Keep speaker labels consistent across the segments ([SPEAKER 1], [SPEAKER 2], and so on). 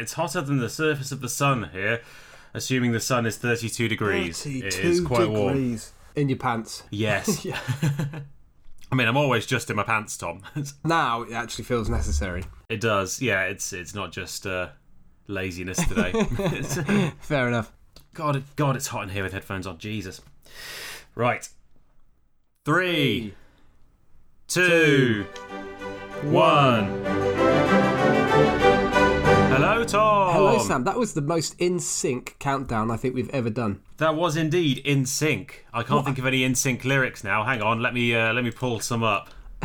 [SPEAKER 1] It's hotter than the surface of the sun here, assuming the sun is 32 degrees.
[SPEAKER 2] 32
[SPEAKER 1] is quite warm.
[SPEAKER 2] degrees in your pants.
[SPEAKER 1] Yes.
[SPEAKER 2] Yeah.
[SPEAKER 1] I mean, I'm always just in my pants, Tom.
[SPEAKER 2] Now it actually feels necessary.
[SPEAKER 1] it does. Yeah, it's it's not just uh, laziness today.
[SPEAKER 2] Fair enough.
[SPEAKER 1] God, God, it's hot in here with headphones on. Jesus. Right. Three, two, one. Hello, Tom.
[SPEAKER 2] Hello, Sam. That was the most in sync countdown I think we've ever done.
[SPEAKER 1] That was indeed in sync. I can't think of any in sync lyrics now. Hang on, let me uh, let me pull some up.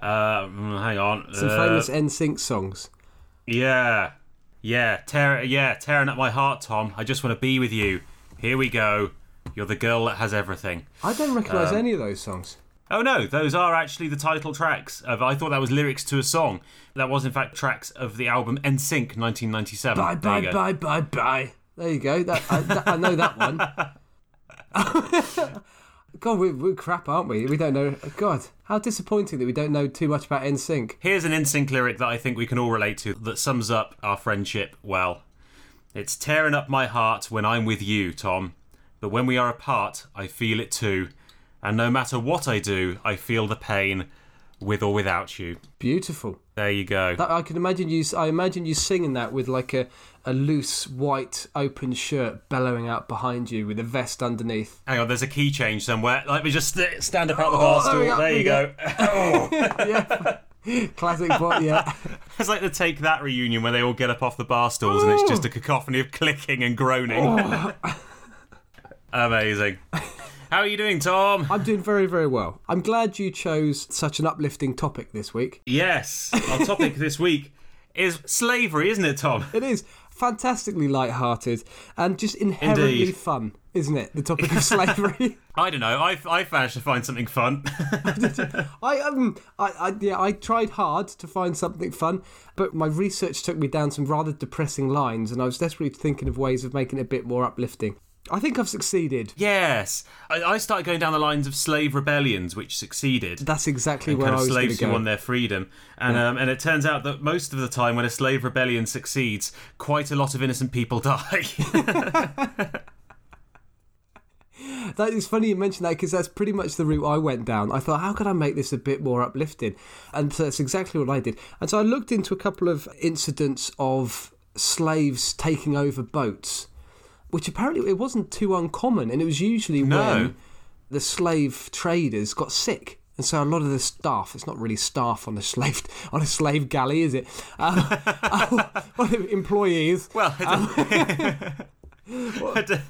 [SPEAKER 1] um, hang on.
[SPEAKER 2] Some
[SPEAKER 1] Uh,
[SPEAKER 2] famous NSYNC songs.
[SPEAKER 1] Yeah, yeah, tear, yeah, tearing up my heart, Tom. I just want to be with you. Here we go. You're the girl that has everything.
[SPEAKER 2] I don't recognise
[SPEAKER 1] Um,
[SPEAKER 2] any of those songs.
[SPEAKER 1] Oh no, those are actually the title tracks. Of, I thought that was lyrics to a song. That was in fact tracks of the album NSYNC 1997.
[SPEAKER 2] Bye, bye, bye, bye, bye. There you go. That, I, that, I know that one. God, we, we're crap, aren't we? We don't know. God, how disappointing that we don't know too much about NSYNC.
[SPEAKER 1] Here's an NSYNC lyric that I think we can all relate to that sums up our friendship well. It's tearing up my heart when I'm with you, Tom. But when we are apart, I feel it too. And no matter what I do, I feel the pain, with or without you.
[SPEAKER 2] Beautiful.
[SPEAKER 1] There you go.
[SPEAKER 2] That I can imagine you. I imagine you singing that with like a, a loose white open shirt bellowing out behind you with a vest underneath.
[SPEAKER 1] Hang on, there's a key change somewhere. Let me just st- stand up out the oh, bar
[SPEAKER 2] Oh,
[SPEAKER 1] stool. There you go. Oh.
[SPEAKER 2] yeah, classic. But yeah,
[SPEAKER 1] It's like the Take That reunion where they all get up off the bar stools and it's just a oh. cacophony of clicking and groaning. Amazing. How are you doing, Tom?
[SPEAKER 2] I'm doing very very well. I'm glad you chose such an uplifting topic this week.
[SPEAKER 1] Yes, our topic this week is slavery, isn't it, Tom?
[SPEAKER 2] It is fantastically light-hearted and just inherently
[SPEAKER 1] Indeed.
[SPEAKER 2] fun, isn't it? The topic of slavery.
[SPEAKER 1] I don't know. I I managed to find something fun.
[SPEAKER 2] I um I, I yeah I tried hard to find something fun, but my research took me down some rather depressing lines, and I was desperately thinking of ways of making it a bit more uplifting. I think I've succeeded.
[SPEAKER 1] yes, I, I started going down the lines of slave rebellions, which succeeded.
[SPEAKER 2] That's exactly where
[SPEAKER 1] kind
[SPEAKER 2] I was going
[SPEAKER 1] slaves
[SPEAKER 2] to
[SPEAKER 1] who
[SPEAKER 2] go.
[SPEAKER 1] won their freedom, and um, and it turns out that most of the time when a slave rebellion succeeds, quite a lot of innocent people die.
[SPEAKER 2] That is funny you mentioned that because that's pretty much the route I went down. I thought, how could I make this a bit more uplifting? And so that's exactly what I did. And so I looked into a couple of incidents of slaves taking over boats, which apparently it wasn't too uncommon, and it was usually
[SPEAKER 1] No.
[SPEAKER 2] when the slave traders got sick. And so a lot of the staff, it's not really staff on a slave on a slave galley, is it? Um, well, employees.
[SPEAKER 1] well, it, it,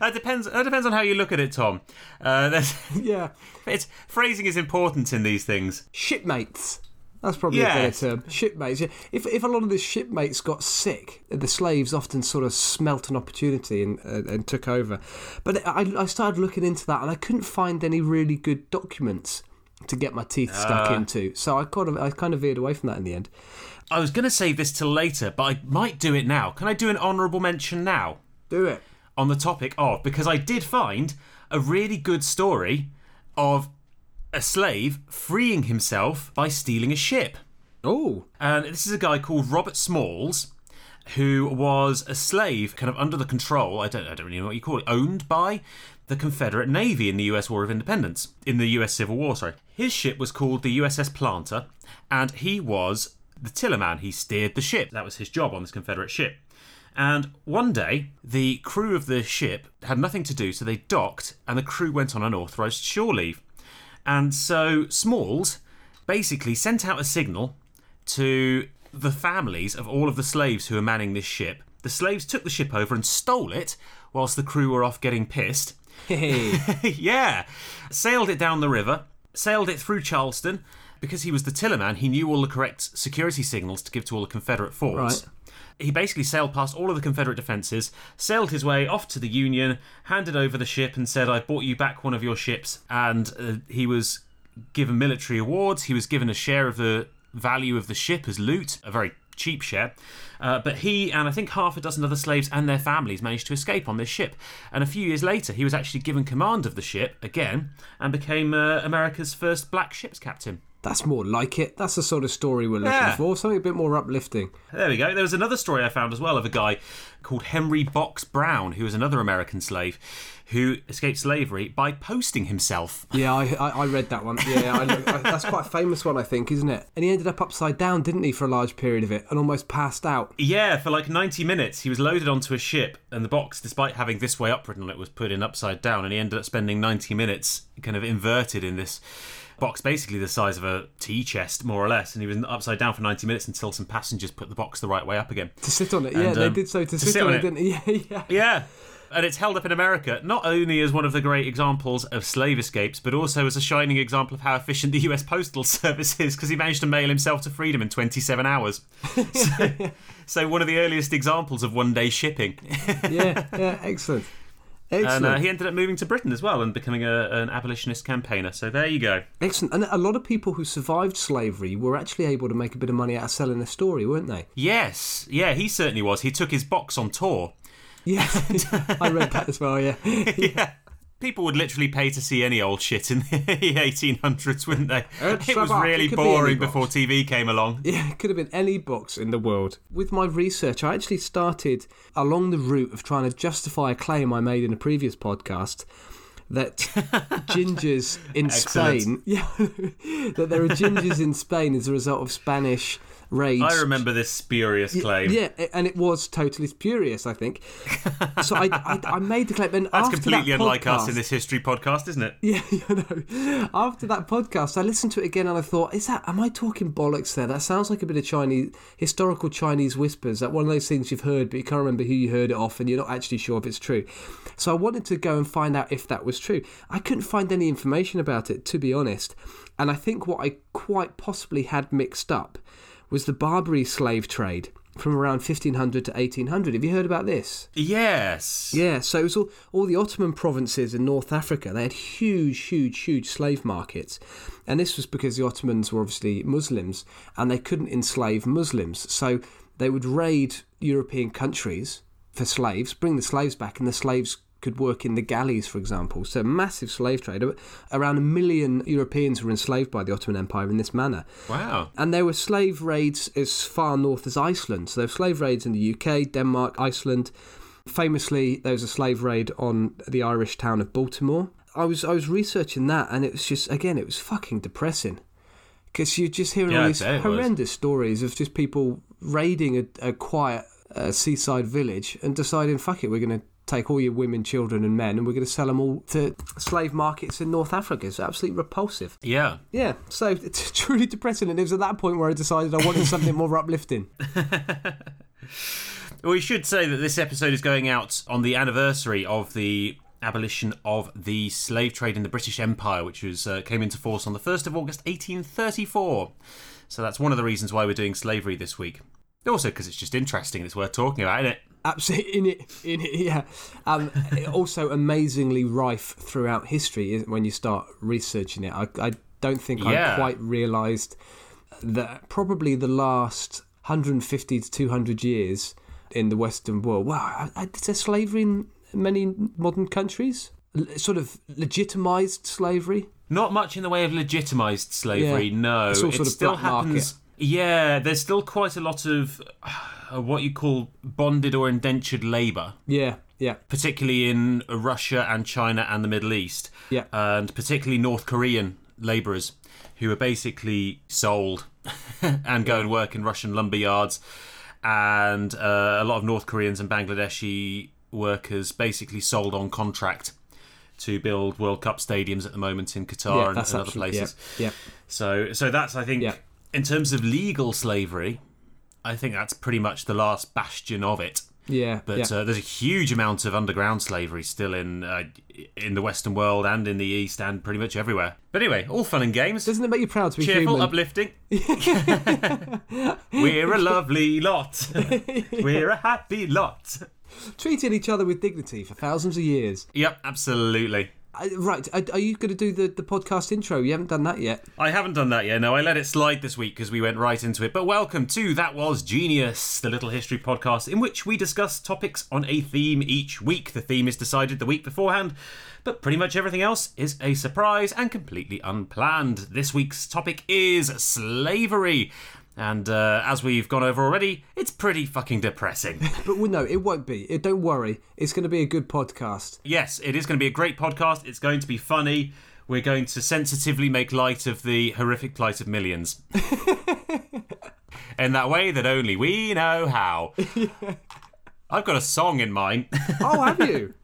[SPEAKER 1] that depends. That depends on how you look at it, Tom. Uh,
[SPEAKER 2] Yeah.
[SPEAKER 1] it's phrasing is important in these things.
[SPEAKER 2] shipmates. That's probably
[SPEAKER 1] Yes.
[SPEAKER 2] a better term. Shipmates. Yeah. If if a lot of the shipmates got sick, the slaves often sort of smelt an opportunity and uh, and took over. But I, I started looking into that, and I couldn't find any really good documents to get my teeth stuck
[SPEAKER 1] Ah.
[SPEAKER 2] into. So I kind of I kind of veered away from that in the end.
[SPEAKER 1] I was going to save this till later, but I might do it now. Can I do an honourable mention now
[SPEAKER 2] Do it.
[SPEAKER 1] on the topic of because I did find a really good story of a slave freeing himself by stealing a ship.
[SPEAKER 2] Oh,
[SPEAKER 1] And this is a guy called Robert Smalls, who was a slave, kind of under the control. I don't, I don't really know what you call it, owned by the Confederate Navy in the U.S. War of Independence, in the U.S. Civil War. Sorry, his ship was called the USS Planter, and he was the tillerman. He steered the ship. That was his job on this Confederate ship. And one day, the crew of the ship had nothing to do, so they docked, and the crew went on unauthorized shore leave. And so Smalls basically sent out a signal to the families of all of the slaves who were manning this ship. The slaves took the ship over and stole it whilst the crew were off getting pissed.
[SPEAKER 2] hey.
[SPEAKER 1] yeah. Sailed it down the river, sailed it through Charleston. Because he was the tillerman, he knew all the correct security signals to give to all the Confederate forts.
[SPEAKER 2] Right.
[SPEAKER 1] He basically sailed past all of the Confederate defences, sailed his way off to the Union, handed over the ship, and said, I bought you back one of your ships. And uh, he was given military awards. He was given a share of the value of the ship as loot, a very cheap share. Uh, but he and I think half a dozen other slaves and their families managed to escape on this ship. And a few years later, he was actually given command of the ship again and became uh, America's first black ship's captain.
[SPEAKER 2] That's more like it. That's the sort of story we're looking
[SPEAKER 1] Yeah.
[SPEAKER 2] for. Something a bit more uplifting.
[SPEAKER 1] There we go. There was another story I found as well of a guy called Henry Box Brown, who was another American slave who escaped slavery by posting himself.
[SPEAKER 2] Yeah, I, I, I read that one. Yeah, I, that's quite a famous one, I think, isn't it? And he ended up upside down, didn't he, for a large period of it, and almost passed out.
[SPEAKER 1] Yeah, for like 90 minutes, he was loaded onto a ship, and the box, despite having this way up written on it, was put in upside down, and he ended up spending 90 minutes kind of inverted in this box, basically the size of a tea chest, more or less. And he was upside down for 90 minutes until some passengers put the box the right way up again.
[SPEAKER 2] To sit on it, yeah,
[SPEAKER 1] And,
[SPEAKER 2] they
[SPEAKER 1] um,
[SPEAKER 2] did so to,
[SPEAKER 1] to
[SPEAKER 2] sit,
[SPEAKER 1] sit
[SPEAKER 2] on it. didn't they? Yeah, yeah.
[SPEAKER 1] Yeah. And it's held up in America not only as one of the great examples of slave escapes, but also as a shining example of how efficient the US Postal Service is because he managed to mail himself to freedom in 27 hours. so, so one of the earliest examples of one day shipping.
[SPEAKER 2] yeah, yeah, excellent.
[SPEAKER 1] And uh, he ended up moving to Britain as well and becoming a, an abolitionist campaigner. So there you go.
[SPEAKER 2] Excellent. And a lot of people who survived slavery were actually able to make a bit of money out of selling their story, weren't they?
[SPEAKER 1] Yes, yeah, he certainly was. He took his box on tour.
[SPEAKER 2] Yes, I read that as well, yeah.
[SPEAKER 1] yeah. People would literally pay to see any old shit in the 1800s, wouldn't they?
[SPEAKER 2] It's
[SPEAKER 1] it was
[SPEAKER 2] about-
[SPEAKER 1] really
[SPEAKER 2] it could be
[SPEAKER 1] boring before TV came along.
[SPEAKER 2] Yeah, it could have been any box in the world. With my research, I actually started along the route of trying to justify a claim I made in a previous podcast that gingers in
[SPEAKER 1] Excellent.
[SPEAKER 2] Spain, yeah, that there are gingers in Spain as a result of Spanish raids.
[SPEAKER 1] I remember this spurious claim.
[SPEAKER 2] Yeah, and it was totally spurious, I think. So I, I, I made the claim, and
[SPEAKER 1] That's completely
[SPEAKER 2] that
[SPEAKER 1] unlike us in this history podcast, isn't it?
[SPEAKER 2] Yeah, you know. After that podcast, I listened to it again and I thought, is that am I talking bollocks there? That sounds like a bit of Chinese historical Chinese whispers. That one of those things you've heard, but you can't remember who you heard it off, and you're not actually sure if it's true. So I wanted to go and find out if that was true. I couldn't find any information about it, to be honest. And I think what I quite possibly had mixed up was the Barbary slave trade from around 1500 to 1800. Have you heard about this?
[SPEAKER 1] Yes.
[SPEAKER 2] Yeah, so it was all, all the Ottoman provinces in North Africa. They had huge, huge, huge slave markets. And this was because the Ottomans were obviously Muslims and they couldn't enslave Muslims. So they would raid European countries for slaves, bring the slaves back, and the slaves could work in the galleys, for example. So massive slave trade. Around a million Europeans were enslaved by the Ottoman Empire in this manner.
[SPEAKER 1] Wow.
[SPEAKER 2] And there were slave raids as far north as Iceland. So there were slave raids in the UK, Denmark, Iceland. Famously, there was a slave raid on the Irish town of Baltimore. I was I was researching that, and it was just again, it was fucking depressing because you're just hearing
[SPEAKER 1] Yeah,
[SPEAKER 2] all these
[SPEAKER 1] say it was.
[SPEAKER 2] horrendous stories of just people raiding a, a quiet uh, seaside village and deciding, fuck it, we're going to take all your women, children, and men, and we're going to sell them all to slave markets in North Africa. It's absolutely repulsive.
[SPEAKER 1] Yeah.
[SPEAKER 2] Yeah, so it's truly depressing, and it was at that point where I decided I wanted something more uplifting.
[SPEAKER 1] We should say that this episode is going out on the anniversary of the abolition of the slave trade in the British Empire, which was uh, came into force on the 1st of August 1834. So that's one of the reasons why we're doing slavery this week. Also, because it's just interesting and it's worth talking about, isn't it?
[SPEAKER 2] Absolutely in it, in it, yeah. Um, also, amazingly rife throughout history when you start researching it. I, I don't think
[SPEAKER 1] Yeah.
[SPEAKER 2] I quite realised that probably the last 150 to 200 years in the Western world. Wow, is there slavery in many modern countries? L- sort of legitimised slavery.
[SPEAKER 1] Not much in the way of legitimised slavery,
[SPEAKER 2] Yeah.
[SPEAKER 1] no.
[SPEAKER 2] It's all
[SPEAKER 1] it
[SPEAKER 2] sort of
[SPEAKER 1] still
[SPEAKER 2] black market.
[SPEAKER 1] Yeah, there's still quite a lot of uh, what you call bonded or indentured labour.
[SPEAKER 2] Yeah, yeah,
[SPEAKER 1] particularly in Russia and China and the Middle East,
[SPEAKER 2] Yeah.
[SPEAKER 1] and particularly North Korean labourers who are basically sold and go and work in Russian lumber yards, and uh, a lot of North Koreans and Bangladeshi workers basically sold on contract to build World Cup stadiums at the moment in Qatar
[SPEAKER 2] yeah.
[SPEAKER 1] and, and other
[SPEAKER 2] actually
[SPEAKER 1] places.
[SPEAKER 2] Yeah, yeah.
[SPEAKER 1] So, so that's I think
[SPEAKER 2] Yeah.
[SPEAKER 1] In terms of legal slavery, I think that's pretty much the last bastion of it.
[SPEAKER 2] Yeah,
[SPEAKER 1] But
[SPEAKER 2] yeah.
[SPEAKER 1] uh, there's a huge amount of underground slavery still in uh, in the Western world and in the East and pretty much everywhere. But anyway, all fun and games.
[SPEAKER 2] Doesn't it make you proud to be
[SPEAKER 1] Cheerful,
[SPEAKER 2] human?
[SPEAKER 1] uplifting. We're a lovely lot. We're a happy lot.
[SPEAKER 2] Treating each other with dignity for thousands of years.
[SPEAKER 1] Yep, absolutely.
[SPEAKER 2] Right, are you going to do the, the podcast intro? You haven't done that yet.
[SPEAKER 1] I haven't done that yet. No, I let it slide this week because we went right into it. But welcome to That Was Genius, the little history podcast in which we discuss topics on a theme each week. The theme is decided the week beforehand, but pretty much everything else is a surprise and completely unplanned. This week's topic is slavery. And uh, as we've gone over already, it's pretty fucking depressing.
[SPEAKER 2] But well, no, it won't be. It, don't worry. It's going to be a good podcast.
[SPEAKER 1] yes, it is going to be a great podcast. It's going to be funny. We're going to sensitively make light of the horrific plight of millions. in that way that only we know how. I've got a song in mind.
[SPEAKER 2] Oh, have you?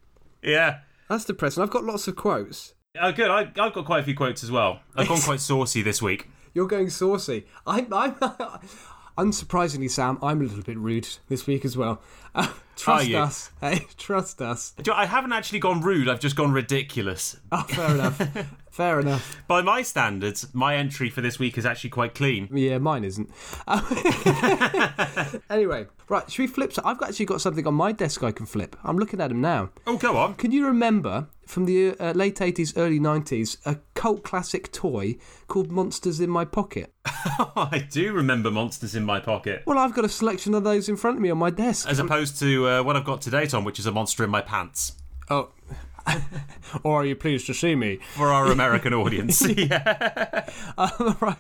[SPEAKER 1] yeah.
[SPEAKER 2] That's depressing. I've got lots of quotes.
[SPEAKER 1] Oh, good. I, I've got quite a few quotes as well. I've gone quite saucy this week.
[SPEAKER 2] You're going saucy. I'm, I'm unsurprisingly, Sam. I'm a little bit rude this week as well. Uh, trust us. Hey, trust us.
[SPEAKER 1] Do you know, I haven't actually gone rude, I've just gone ridiculous.
[SPEAKER 2] Oh, fair enough. Fair enough.
[SPEAKER 1] By my standards, my entry for this week is actually quite clean.
[SPEAKER 2] Yeah, mine isn't. anyway, right. Should we flip? I've actually got something on my desk I can flip. I'm looking at them now.
[SPEAKER 1] Oh, go on.
[SPEAKER 2] Can you remember from the uh, late 80s, early 90s, a cult classic toy called Monsters in My Pocket?
[SPEAKER 1] I do remember monsters in my pocket.
[SPEAKER 2] Well, I've got a selection of those in front of me on my desk.
[SPEAKER 1] As opposed to uh, what I've got today, Tom, which is a monster in my pants.
[SPEAKER 2] Oh. or are you pleased to see me?
[SPEAKER 1] For our American audience. yeah.
[SPEAKER 2] Um, right.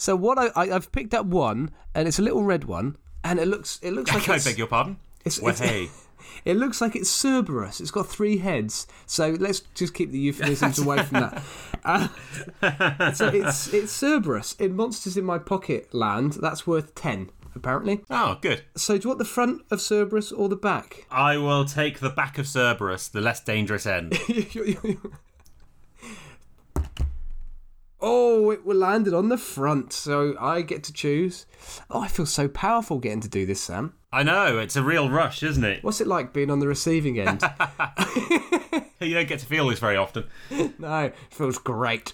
[SPEAKER 2] So what I, I I've picked up one, and it's a little red one, and it looks it looks like
[SPEAKER 1] Can I beg your pardon?
[SPEAKER 2] it's,
[SPEAKER 1] Well,
[SPEAKER 2] it's-
[SPEAKER 1] hey.
[SPEAKER 2] it looks like it's Cerberus. It's got three heads. So let's just keep the euphemisms away from that. Uh, so it's it's Cerberus in Monsters in My Pocket land. That's worth ten apparently.
[SPEAKER 1] Oh, good.
[SPEAKER 2] So do you want the front of Cerberus or the back?
[SPEAKER 1] I will take the back of Cerberus, the less dangerous end.
[SPEAKER 2] oh, it landed on the front, so I get to choose. Oh, I feel so powerful getting to do this, Sam.
[SPEAKER 1] I know, it's a real rush, isn't it?
[SPEAKER 2] What's it like being on the receiving end?
[SPEAKER 1] You don't get to feel this very often.
[SPEAKER 2] no, it feels great.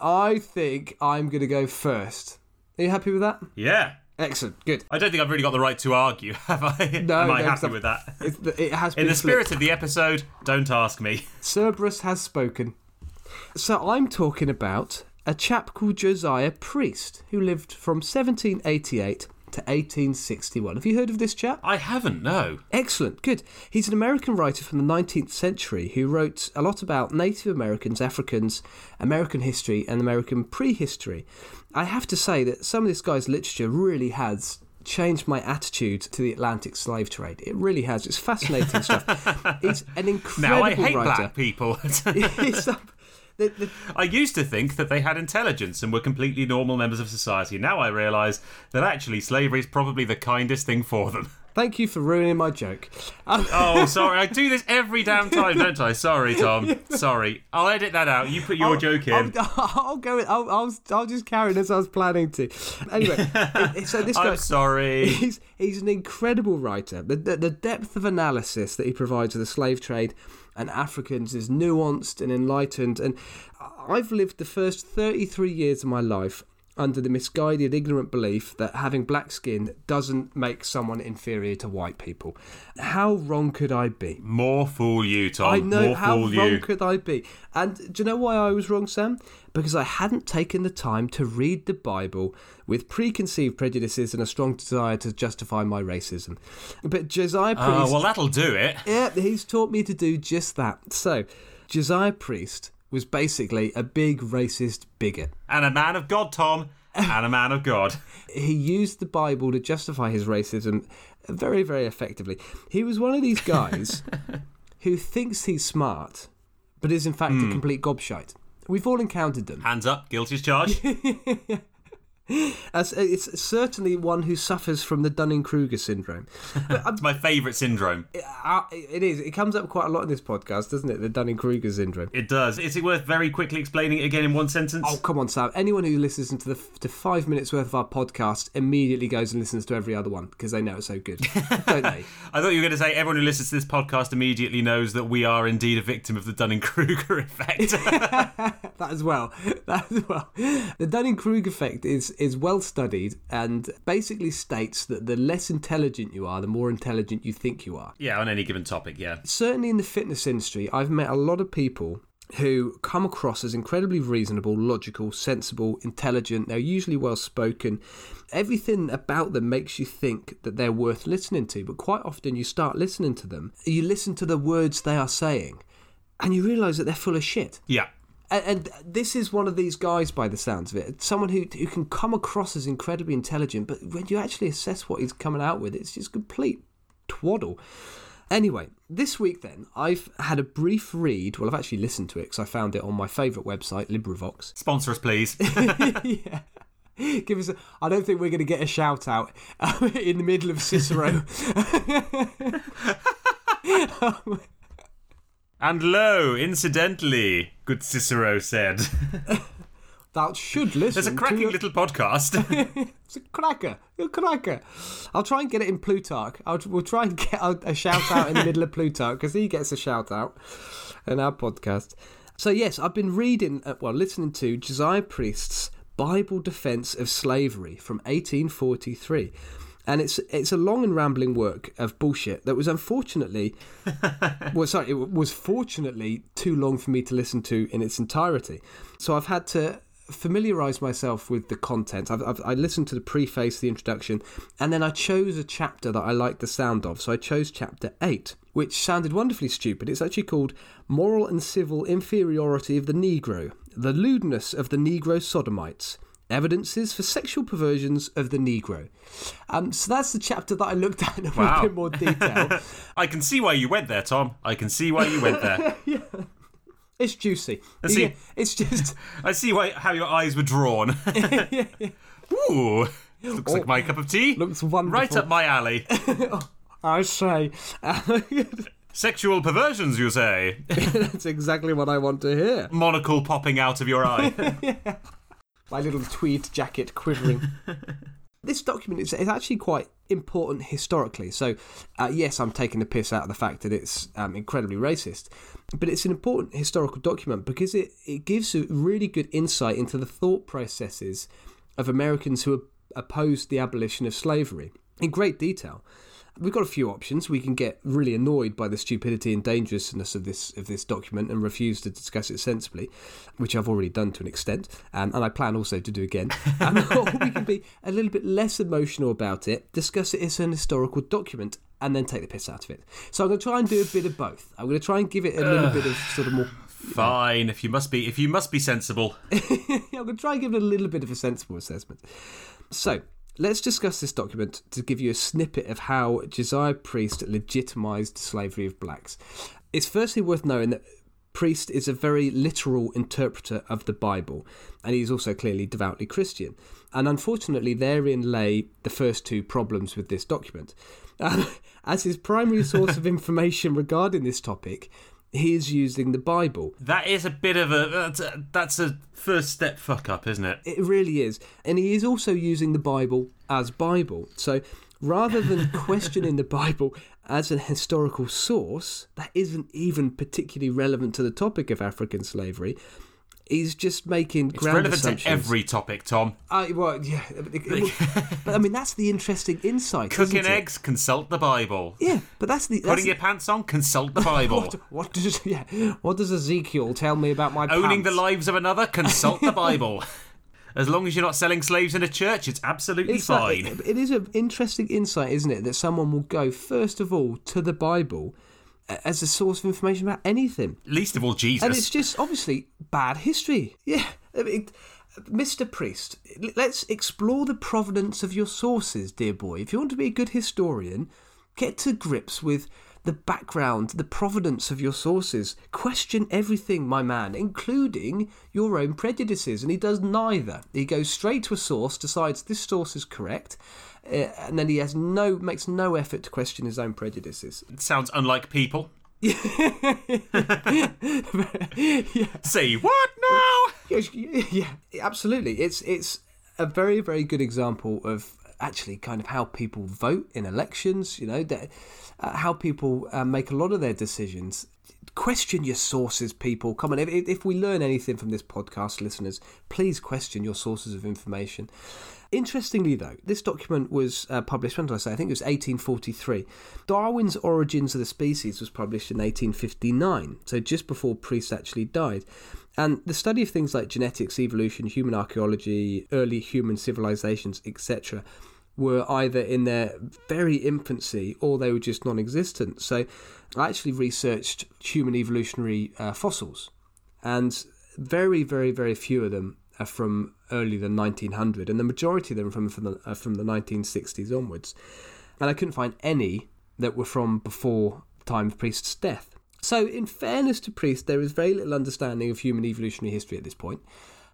[SPEAKER 2] I think I'm going to go first. Are you happy with that?
[SPEAKER 1] Yeah.
[SPEAKER 2] Excellent, good.
[SPEAKER 1] I don't think I've really got the right to argue, have I?
[SPEAKER 2] No,
[SPEAKER 1] Am I
[SPEAKER 2] no,
[SPEAKER 1] happy with that?
[SPEAKER 2] It, has been
[SPEAKER 1] In the
[SPEAKER 2] flipped.
[SPEAKER 1] spirit of the episode, don't ask me.
[SPEAKER 2] Cerberus has spoken. So I'm talking about a chap called Josiah Priest, who lived from 1788 to 1861. Have you heard of this chap?
[SPEAKER 1] I haven't, no.
[SPEAKER 2] Excellent, good. He's an American writer from the 19th century who wrote a lot about Native Americans, Africans, American history, and American prehistory. I have to say that some of this guy's literature really has changed my attitude to the Atlantic slave trade. It really has. It's fascinating stuff. It's an incredible
[SPEAKER 1] Now I hate
[SPEAKER 2] writer.
[SPEAKER 1] black people.
[SPEAKER 2] The, the,
[SPEAKER 1] I used to think that they had intelligence and were completely normal members of society. Now I realise that actually slavery is probably the kindest thing for them.
[SPEAKER 2] thank you for ruining my joke. Um,
[SPEAKER 1] Oh, sorry. I do this every damn time, don't I? Sorry, Tom. Sorry. I'll edit that out. You put your joke in.
[SPEAKER 2] I'll, I'll go. with- I'll, I'll, I'll just carry as I was planning to. Anyway, it- so this guy.
[SPEAKER 1] I'm sorry.
[SPEAKER 2] He's he's an incredible writer. The, the the depth of analysis that he provides of the slave trade and Africans is nuanced and enlightened. And I've lived the first thirty three years of my life under the misguided, ignorant belief that having black skin doesn't make someone inferior to white people. How wrong could I be?
[SPEAKER 1] More fool you, Tom.
[SPEAKER 2] I know
[SPEAKER 1] More
[SPEAKER 2] how
[SPEAKER 1] fool
[SPEAKER 2] wrong
[SPEAKER 1] you.
[SPEAKER 2] could I be? And do you know why I was wrong, Sam? Because I hadn't taken the time to read the Bible with preconceived prejudices and a strong desire to justify my racism. But Josiah ah, Priest,
[SPEAKER 1] Oh, well, that'll do it.
[SPEAKER 2] yeah, he's taught me to do just that. So, Josiah Priest was basically a big racist bigot.
[SPEAKER 1] And a man of God, Tom. And a man of God.
[SPEAKER 2] he used the Bible to justify his racism very, very effectively. He was one of these guys who thinks he's smart, but is in fact a hmm. complete gobshite. We've all encountered them.
[SPEAKER 1] Hands up. Guilty as charged.
[SPEAKER 2] As it's certainly one who suffers from the Dunning Kruger syndrome.
[SPEAKER 1] It's my favourite syndrome.
[SPEAKER 2] Uh, It is. It comes up quite a lot in this podcast, doesn't it? The Dunning Kruger syndrome.
[SPEAKER 1] It does. Is it worth very quickly explaining it again in one sentence?
[SPEAKER 2] Oh come on, Sam! Anyone who listens to the to five minutes worth of our podcast immediately goes and listens to every other one because they know it's so good, don't they?
[SPEAKER 1] I thought you were going to say everyone who listens to this podcast immediately knows that we are indeed a victim of the Dunning Kruger effect.
[SPEAKER 2] That as well. That as well. The Dunning Kruger effect is is well studied and basically states that the less intelligent you are, the more intelligent you think you are.
[SPEAKER 1] yeah, on any given topic, yeah.
[SPEAKER 2] Certainly in the fitness industry, I've met a lot of people who come across as incredibly reasonable, logical, sensible, intelligent. They're usually well spoken. Everything about them makes you think that they're worth listening to, but quite often you start listening to them, you listen to the words they are saying, and you realise that they're full of shit.
[SPEAKER 1] Yeah.
[SPEAKER 2] And, this is one of these guys, by the sounds of it, someone who who can come across as incredibly intelligent, but when you actually assess what he's coming out with, it's just complete twaddle. Anyway, this week then, I've had a brief read. Well, I've actually listened to it because I found it on my favourite website, LibriVox.
[SPEAKER 1] Sponsor us, please.
[SPEAKER 2] yeah. Give us. A, I don't think we're going to get a shout out um, in the middle of Cicero.
[SPEAKER 1] and lo, incidentally, good Cicero said.
[SPEAKER 2] Thou should listen.
[SPEAKER 1] There's a cracking
[SPEAKER 2] to
[SPEAKER 1] little podcast.
[SPEAKER 2] it's a cracker. A cracker. I'll try and get it in Plutarch. I'll, we'll try and get a, a shout out in the middle of Plutarch because he gets a shout out in our podcast. So, yes, I've been reading, uh, well, listening to Josiah Priest's Bible Defense of Slavery from 1843. And it's it's a long and rambling work of bullshit that was unfortunately, well, sorry, it was fortunately too long for me to listen to in its entirety. So I've had to familiarize myself with the content. I've, I've, I listened to the preface, the introduction, and then I chose a chapter that I liked the sound of. So I chose chapter 8, which sounded wonderfully stupid. It's actually called Moral and Civil Inferiority of the Negro, the Lewdness of the Negro Sodomites. Evidences for sexual perversions of the Negro. Um, so that's the chapter that I looked at in a
[SPEAKER 1] Wow.
[SPEAKER 2] bit more detail.
[SPEAKER 1] I can see why you went there, Tom. I can see why you went there. yeah.
[SPEAKER 2] It's juicy.
[SPEAKER 1] see-
[SPEAKER 2] Yeah, it's just.
[SPEAKER 1] I see why how your eyes were drawn. Ooh, looks like my cup of tea.
[SPEAKER 2] Looks wonderful.
[SPEAKER 1] Right up my alley.
[SPEAKER 2] I say.
[SPEAKER 1] Sexual perversions, you say?
[SPEAKER 2] That's exactly what I want to hear.
[SPEAKER 1] Monocle popping out of your eye.
[SPEAKER 2] My little tweed jacket quivering. this document is, is actually quite important historically. So, uh, yes, I'm taking the piss out of the fact that it's um, incredibly racist, but it's an important historical document because it, it gives a really good insight into the thought processes of Americans who opposed the abolition of slavery in great detail. We've got a few options. We can get really annoyed by the stupidity and dangerousness of this of this document and refuse to discuss it sensibly, which I've already done to an extent, um, and I plan also to do again. Um, or we can be a little bit less emotional about it, discuss it as an historical document, and then take the piss out of it. So I'm going to try and do a bit of both. I'm going to try and give it a little bit of sort of more.
[SPEAKER 1] Fine, if you must be if you must be sensible.
[SPEAKER 2] I'm going to try and give it a little bit of a sensible assessment. So, let's discuss this document to give you a snippet of how Josiah Priest legitimized slavery of blacks. It's firstly worth knowing that Priest is a very literal interpreter of the Bible, and he's also clearly devoutly Christian. And unfortunately, therein lay the first two problems with this document. Um, as his primary source of information regarding this topic, he is using the Bible.
[SPEAKER 1] That is a bit of a that's a, that's a first step fuck up, isn't it?
[SPEAKER 2] It really is. And he is also using the Bible as Bible. So rather than questioning the Bible as an historical source that isn't even particularly relevant to the topic of African slavery, he's just making
[SPEAKER 1] It's
[SPEAKER 2] ground
[SPEAKER 1] relevant
[SPEAKER 2] assumptions.
[SPEAKER 1] to every topic, Tom.
[SPEAKER 2] I, well, yeah, it- it- but I mean that's the interesting insight.
[SPEAKER 1] Cooking
[SPEAKER 2] it?
[SPEAKER 1] eggs, consult the Bible.
[SPEAKER 2] Yeah, but that's the that's
[SPEAKER 1] Putting your pants on, consult the Bible.
[SPEAKER 2] what, what does yeah, what does Ezekiel tell me about my
[SPEAKER 1] Owning the
[SPEAKER 2] pants?
[SPEAKER 1] lives of another, consult the Bible. As long as you're not selling slaves in a church, it's absolutely
[SPEAKER 2] It's like-
[SPEAKER 1] fine.
[SPEAKER 2] it is an interesting insight, isn't it, that someone will go first of all to the Bible as a source of information about anything,
[SPEAKER 1] Least of all Jesus.
[SPEAKER 2] and it's just obviously bad history. Yeah, I mean, Mr. Priest, let's explore the provenance of your sources, dear boy. If you want to be a good historian, get to grips with the background, the provenance of your sources. Question everything, my man, including your own prejudices. And he does neither. He goes straight to a source, decides this source is correct, and then he has no makes no effort to question his own prejudices.
[SPEAKER 1] It sounds unlike people.
[SPEAKER 2] yeah.
[SPEAKER 1] Say what now?
[SPEAKER 2] Yeah, absolutely. It's it's a very very good example of actually kind of how people vote in elections. You know, that, uh, how people uh, make a lot of their decisions. question your sources, people. Come on, if, if we learn anything from this podcast, listeners, please question your sources of information. Interestingly, though, this document was uh, published, when did I say? I think it was 1843. Darwin's Origins of the Species was published in 1859, so just before Priest actually died. And the study of things like genetics, evolution, human archaeology, early human civilizations, etc., were either in their very infancy or they were just non existent. So I actually researched human evolutionary uh, fossils, and very, very, very few of them are from early the 1900, and the majority of them from from the, from the 1960s onwards. And I couldn't find any that were from before the time of Priest's death. So, in fairness to Priest, there is very little understanding of human evolutionary history at this point.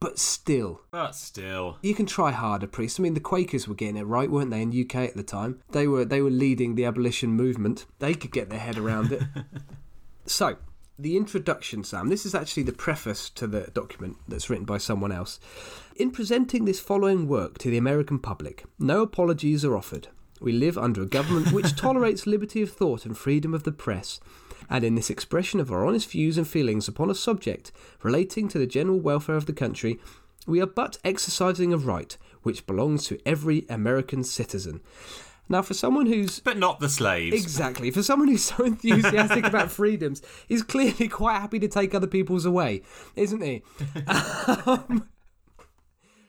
[SPEAKER 2] But still,
[SPEAKER 1] But still.
[SPEAKER 2] you can try harder, Priest. I mean, the Quakers were getting it right, weren't they, in the UK at the time? They were they were leading the abolition movement. They could get their head around it. so, the introduction, Sam. This is actually the preface to the document that's written by someone else. In presenting this following work to the American public, no apologies are offered. We live under a government which tolerates liberty of thought and freedom of the press. And in this expression of our honest views and feelings upon a subject relating to the general welfare of the country, we are but exercising a right which belongs to every American citizen. Now, for someone who's
[SPEAKER 1] But not the slaves.
[SPEAKER 2] Exactly. For someone who's so enthusiastic about freedoms, he's clearly quite happy to take other people's away, isn't he? Um,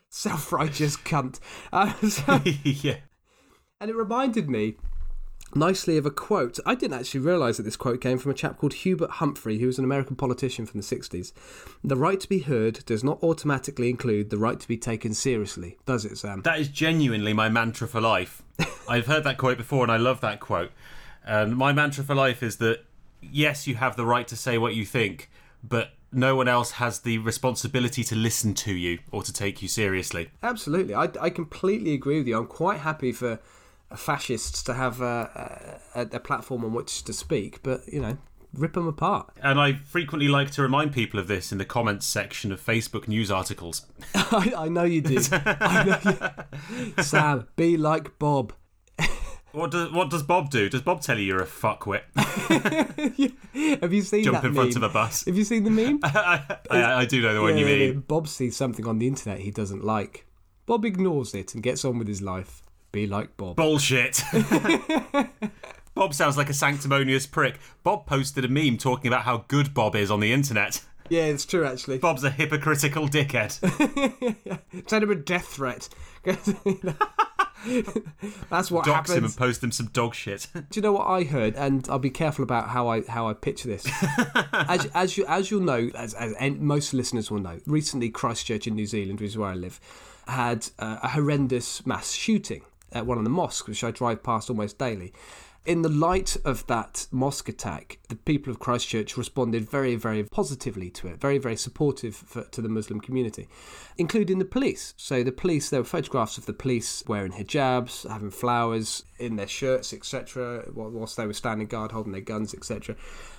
[SPEAKER 2] self-righteous cunt. Uh, so-
[SPEAKER 1] yeah.
[SPEAKER 2] and it reminded me nicely of a quote. I didn't actually realise that this quote came from a chap called Hubert Humphrey, who was an American politician from the 60s. The right to be heard does not automatically include the right to be taken seriously, does it, Sam?
[SPEAKER 1] That is genuinely my mantra for life. I've heard that quote before and I love that quote. And my mantra for life is that yes, you have the right to say what you think, but no one else has the responsibility to listen to you or to take you seriously.
[SPEAKER 2] Absolutely. I, I completely agree with you. I'm quite happy for fascists to have a, a, a platform on which to speak, but, you know, rip them apart.
[SPEAKER 1] And I frequently like to remind people of this in the comments section of Facebook news articles.
[SPEAKER 2] I, I know you do. Know you. Sam, be like Bob.
[SPEAKER 1] What does what does Bob do? Does Bob tell you you're a fuckwit?
[SPEAKER 2] Have you seen
[SPEAKER 1] Jump in front
[SPEAKER 2] meme?
[SPEAKER 1] of a bus.
[SPEAKER 2] Have you seen the meme?
[SPEAKER 1] I, I, I do know the one you
[SPEAKER 2] Yeah,
[SPEAKER 1] mean.
[SPEAKER 2] Bob sees something on the internet he doesn't like. Bob ignores it and gets on with his life. Be like Bob.
[SPEAKER 1] Bullshit. Bob sounds like a sanctimonious prick. Bob posted a meme talking about how good Bob is on the internet.
[SPEAKER 2] Yeah, it's true actually.
[SPEAKER 1] Bob's a hypocritical dickhead.
[SPEAKER 2] Send him a death threat. That's what
[SPEAKER 1] Dox him
[SPEAKER 2] happens.
[SPEAKER 1] and post him some dog shit.
[SPEAKER 2] Do you know what I heard? And I'll be careful about how I how I pitch this. as as you as you'll know, as, as most listeners will know, recently Christchurch in New Zealand, which is where I live, had uh, a horrendous mass shooting at one of the mosques, which I drive past almost daily. In the light of that mosque attack, the people of Christchurch responded very, very positively to it, very, very supportive for, to the Muslim community, including the police. So, the police, there were photographs of the police wearing hijabs, having flowers in their shirts, etc., whilst they were standing guard, holding their guns, etc.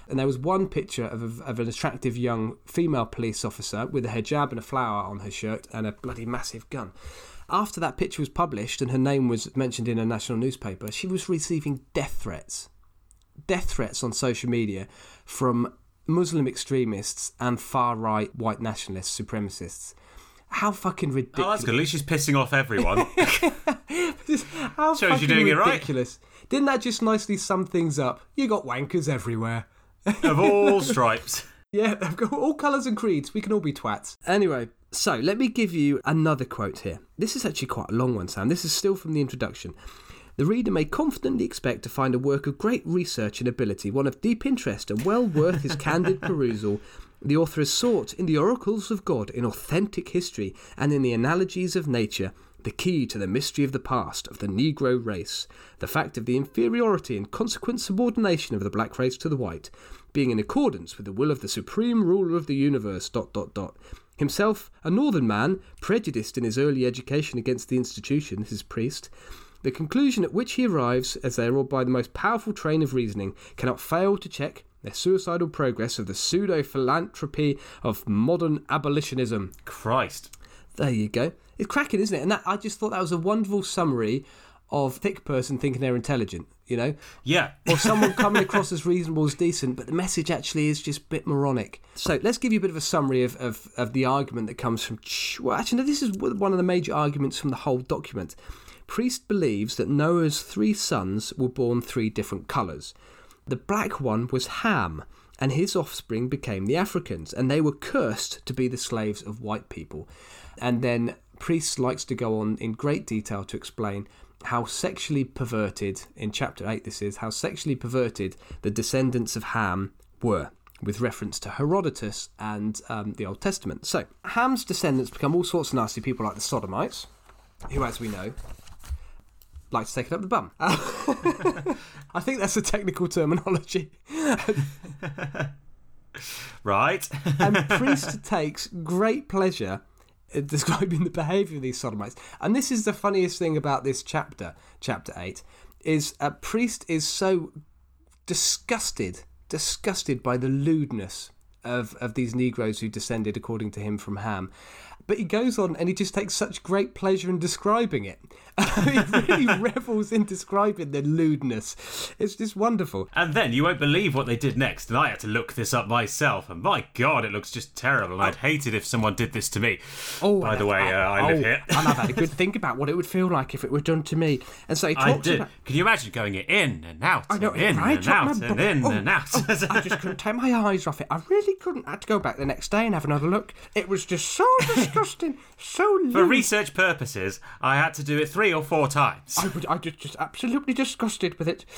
[SPEAKER 2] And there was one picture of, a, of an attractive young female police officer with a hijab and a flower on her shirt and a bloody massive gun after that picture was published and her name was mentioned in a national newspaper, she was receiving death threats. Death threats on social media from Muslim extremists and far right white nationalists, supremacists. How fucking
[SPEAKER 1] Oh,
[SPEAKER 2] ridiculous.
[SPEAKER 1] that's good. At least she's pissing off everyone.
[SPEAKER 2] How
[SPEAKER 1] Shows you're
[SPEAKER 2] fucking
[SPEAKER 1] doing it right.
[SPEAKER 2] ridiculous. Didn't that just nicely sum things up? You got wankers everywhere.
[SPEAKER 1] of all stripes.
[SPEAKER 2] Yeah, they've got all colours and creeds. We can all be twats. Anyway, so let me give you another quote here. This is actually quite a long one, Sam. This is still from the introduction. The reader may confidently expect to find a work of great research and ability, one of deep interest and well worth his candid perusal. The author has sought in the oracles of God, in authentic history, and in the analogies of nature, the key to the mystery of the past of the Negro race, the fact of the inferiority and consequent subordination of the black race to the white, being in accordance with the will of the supreme ruler of the universe. Dot dot dot. Himself a northern man, prejudiced in his early education against the institution, his priest. The conclusion at which he arrives, as they are all by the most powerful train of reasoning, cannot fail to check the suicidal progress of the pseudo philanthropy of modern abolitionism.
[SPEAKER 1] Christ.
[SPEAKER 2] There you go. It's cracking, isn't it? And that, I just thought that was a wonderful summary of thick person thinking they're intelligent, you know?
[SPEAKER 1] Yeah.
[SPEAKER 2] or someone coming across as reasonable as decent, but the message actually is just a bit moronic. So let's give you a bit of a summary of, of, of the argument that comes from. Well, actually, no, this is one of the major arguments from the whole document. Priest believes that Noah's three sons were born three different colours. The black one was Ham, and his offspring became the Africans, and they were cursed to be the slaves of white people. And then Priest likes to go on in great detail to explain how sexually perverted, in chapter 8 this is, how sexually perverted the descendants of Ham were, with reference to Herodotus and um, the Old Testament. So, Ham's descendants become all sorts of nasty people like the Sodomites, who, as we know, like to take it up the bum. I think that's a technical terminology.
[SPEAKER 1] right.
[SPEAKER 2] and Priest takes great pleasure describing the behaviour of these sodomites. And this is the funniest thing about this chapter, chapter 8, is a priest is so disgusted, disgusted by the lewdness of, of these Negroes who descended, according to him, from Ham. But he goes on and he just takes such great pleasure in describing it. he really revels in describing the lewdness. It's just wonderful.
[SPEAKER 1] And then you won't believe what they did next. And I had to look this up myself. And my God, it looks just terrible. And I'd hate it if someone did this to me.
[SPEAKER 2] Oh,
[SPEAKER 1] by the way, uh, I
[SPEAKER 2] oh,
[SPEAKER 1] live here.
[SPEAKER 2] and I've had a good think about what it would feel like if it were done to me. And so he talks
[SPEAKER 1] I did.
[SPEAKER 2] about.
[SPEAKER 1] Can you imagine going in and out?
[SPEAKER 2] I know,
[SPEAKER 1] and in
[SPEAKER 2] right?
[SPEAKER 1] and out and in
[SPEAKER 2] oh,
[SPEAKER 1] and out.
[SPEAKER 2] oh, I just couldn't take my eyes off it. I really couldn't. I had to go back the next day and have another look. It was just so disgusting, so lewd.
[SPEAKER 1] For research purposes, I had to do it three or four times.
[SPEAKER 2] I, would, I just, just absolutely disgusted with it.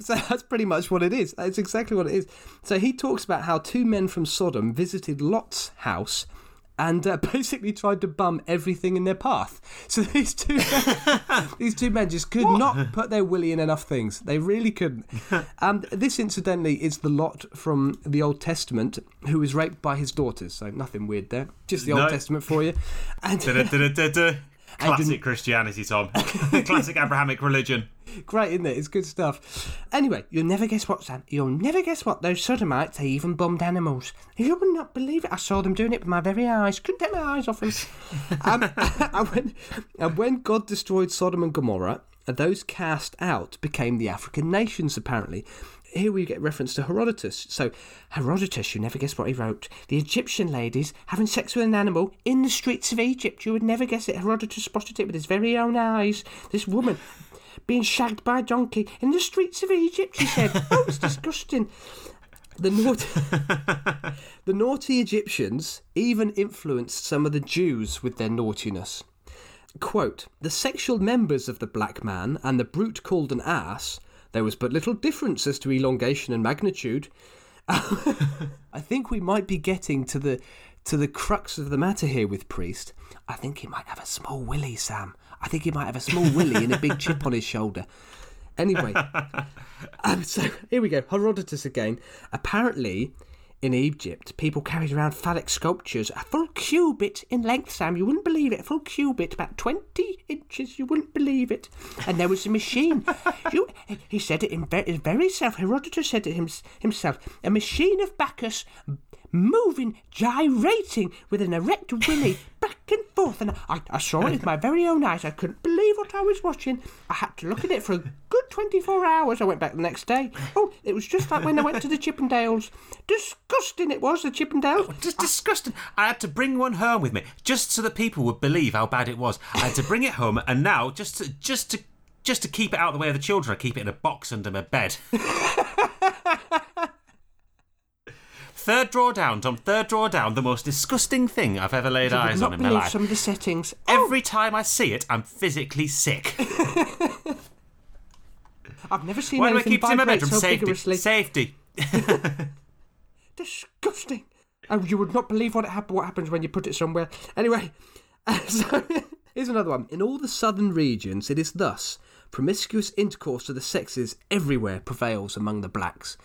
[SPEAKER 2] So that's pretty much what it is. That's exactly what it is. So he talks about how two men from Sodom visited Lot's house and uh, basically tried to bum everything in their path. So these two, men, these two men just could not put their willy in enough things. They really couldn't. And this, incidentally, is the Lot from the Old Testament who was raped by his daughters. So nothing weird there. Just the Old
[SPEAKER 1] No.
[SPEAKER 2] Testament for you. And.
[SPEAKER 1] Classic Christianity, Tom. Classic Abrahamic religion.
[SPEAKER 2] Great, isn't it? It's good stuff. Anyway, you'll never guess what, Sam. You'll never guess what. Those sodomites, they even bummed animals. You would not believe it. I saw them doing it with my very eyes. Couldn't take my eyes off them. um, and, when, and when God destroyed Sodom and Gomorrah, those cast out became the African nations, apparently. Here we get reference to Herodotus. So, Herodotus, you never guess what he wrote. The Egyptian ladies having sex with an animal in the streets of Egypt. You would never guess it. Herodotus spotted it with his very own eyes. This woman being shagged by a donkey in the streets of Egypt, he said. oh, it's disgusting. The naughty, the naughty Egyptians even influenced some of the Jews with their naughtiness. Quote, the sexual members of the black man and the brute called an ass, there was but little difference as to elongation and magnitude. I think we might be getting to the to the crux of the matter here with Priest. I think he might have a small willy, Sam. I think he might have a small willy and a big chip on his shoulder. Anyway, um, so here we go. Herodotus again. Apparently, in Egypt, people carried around phallic sculptures, a full cubit in length, Sam. You wouldn't believe it. A full cubit, about 20 inches. You wouldn't believe it. And there was a machine. You, he said it in very, very self. Herodotus said it hims, himself. A machine of Bacchus moving, gyrating with an erect willy back and forth. And I, I saw it with my very own eyes. I couldn't believe what I was watching. I had to look at it for a good 24 hours. I went back the next day. Oh, it was just like when I went to the Chippendales. Disgusting it was, the Chippendales.
[SPEAKER 1] Oh, just disgusting. I had to bring one home with me just so that people would believe how bad it was. I had to bring it home, and now just to, just to just to keep it out of the way of the children, I keep it in a box under my bed. Third drawer down, Tom. Third drawer down. The most disgusting thing I've ever laid eyes on in my life.
[SPEAKER 2] some of the settings. Oh,
[SPEAKER 1] Every time I see it, I'm physically sick.
[SPEAKER 2] I've never seen
[SPEAKER 1] Why do I
[SPEAKER 2] anything
[SPEAKER 1] keep it in my bedroom?
[SPEAKER 2] so
[SPEAKER 1] Safety.
[SPEAKER 2] vigorously.
[SPEAKER 1] Safety.
[SPEAKER 2] Disgusting. Oh, you would not believe what, hap- what happens when you put it somewhere. Anyway, so here's another one. In all the southern regions, it is thus promiscuous intercourse of the sexes everywhere prevails among the blacks.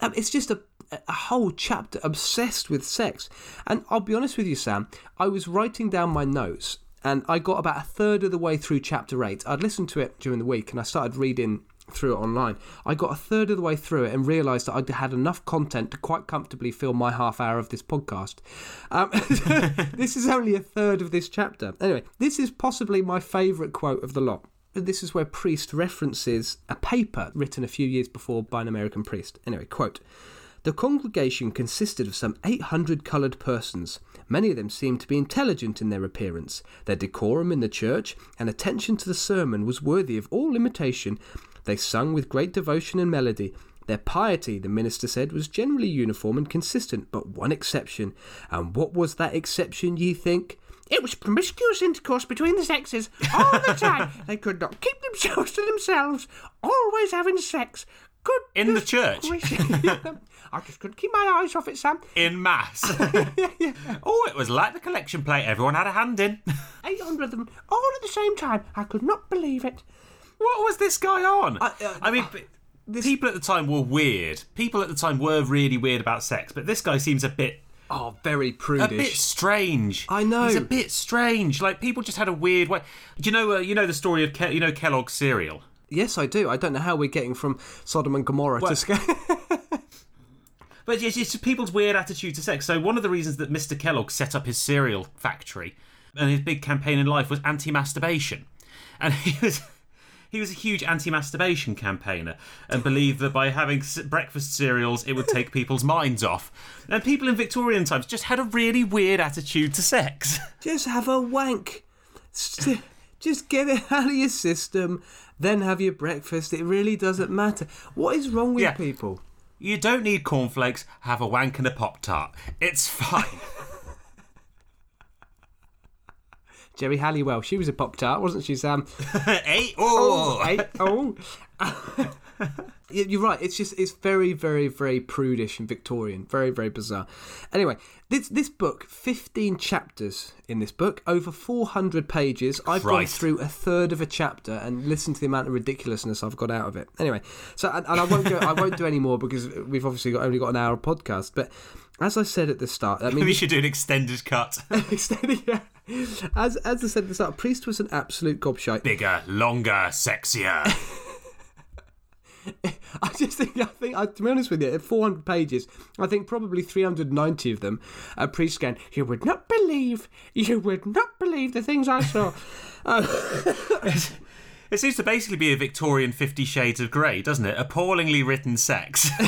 [SPEAKER 2] Um, it's just a, a whole chapter obsessed with sex. And I'll be honest with you, Sam, I was writing down my notes and I got about a third of the way through chapter 8. I'd listened to it during the week and I started reading through it online. I got a third of the way through it and realised that I'd had enough content to quite comfortably fill my half hour of this podcast. Um, this is only a third of this chapter. Anyway, this is possibly my favourite quote of the lot. this is where Priest references a paper written a few years before by an American priest. Anyway, quote. The congregation consisted of some 800 coloured persons. Many of them seemed to be intelligent in their appearance. Their decorum in the church and attention to the sermon was worthy of all imitation. They sung with great devotion and melody. Their piety, the minister said, was generally uniform and consistent, but one exception. And what was that exception, ye think? It was promiscuous intercourse between the sexes all the time. they could not keep themselves to themselves, always having sex. Good
[SPEAKER 1] In the church?
[SPEAKER 2] I just couldn't keep my eyes off it, Sam.
[SPEAKER 1] In mass. Oh, it was like the collection plate. Everyone had a hand in.
[SPEAKER 2] 800 of them all at the same time. I could not believe it.
[SPEAKER 1] What was this guy on?
[SPEAKER 2] I- uh,
[SPEAKER 1] I mean, p- people at the time were weird. People at the time were really weird about sex, but this guy seems a bit
[SPEAKER 2] Oh, very prudish.
[SPEAKER 1] a bit strange.
[SPEAKER 2] I know.
[SPEAKER 1] He's a bit strange. Like people just had a weird way. Do you know? Uh, you know the story of Ke- you know Kellogg's cereal.
[SPEAKER 2] Yes, I do. I don't know how we're getting from Sodom and Gomorrah to Sca-
[SPEAKER 1] But it's it's people's weird attitude to sex. So one of the reasons that Mr. Kellogg set up his cereal factory and his big campaign in life was anti-masturbation, and he was he was a huge anti-masturbation campaigner and believed that by having s- breakfast cereals it would take people's minds off. And people in Victorian times just had a really weird attitude to sex.
[SPEAKER 2] Just have a wank. Just get it out of your system, then have your breakfast. It really doesn't matter. What is wrong with
[SPEAKER 1] Yeah.
[SPEAKER 2] people?
[SPEAKER 1] You don't need cornflakes. Have a wank and a pop tart. It's fine.
[SPEAKER 2] Geri Halliwell, she was a pop tart, wasn't she, Sam?
[SPEAKER 1] hey, oh.
[SPEAKER 2] oh, Hey, oh. You're right. It's just it's very, very, very prudish and Victorian. Very, very bizarre. Anyway, this this book, 15 chapters in this book, over 400 pages. I've gone through a third of a chapter and listened to the amount of ridiculousness I've got out of it. Anyway, so and, and I won't go. I won't do any more because we've obviously got, only got an hour of podcast. But as I said at the start, I mean,
[SPEAKER 1] we should do an extended cut.
[SPEAKER 2] extended, yeah. As as I said at the start, Priest was an absolute gobshite.
[SPEAKER 1] Bigger, longer, sexier.
[SPEAKER 2] I just think, I think, I, to be honest with you, at 400 pages, I think probably 390 of them are pre-scan. You would not believe, you would not believe the things I saw.
[SPEAKER 1] Uh, It seems to basically be a Victorian Fifty Shades of Grey, doesn't it? Appallingly written sex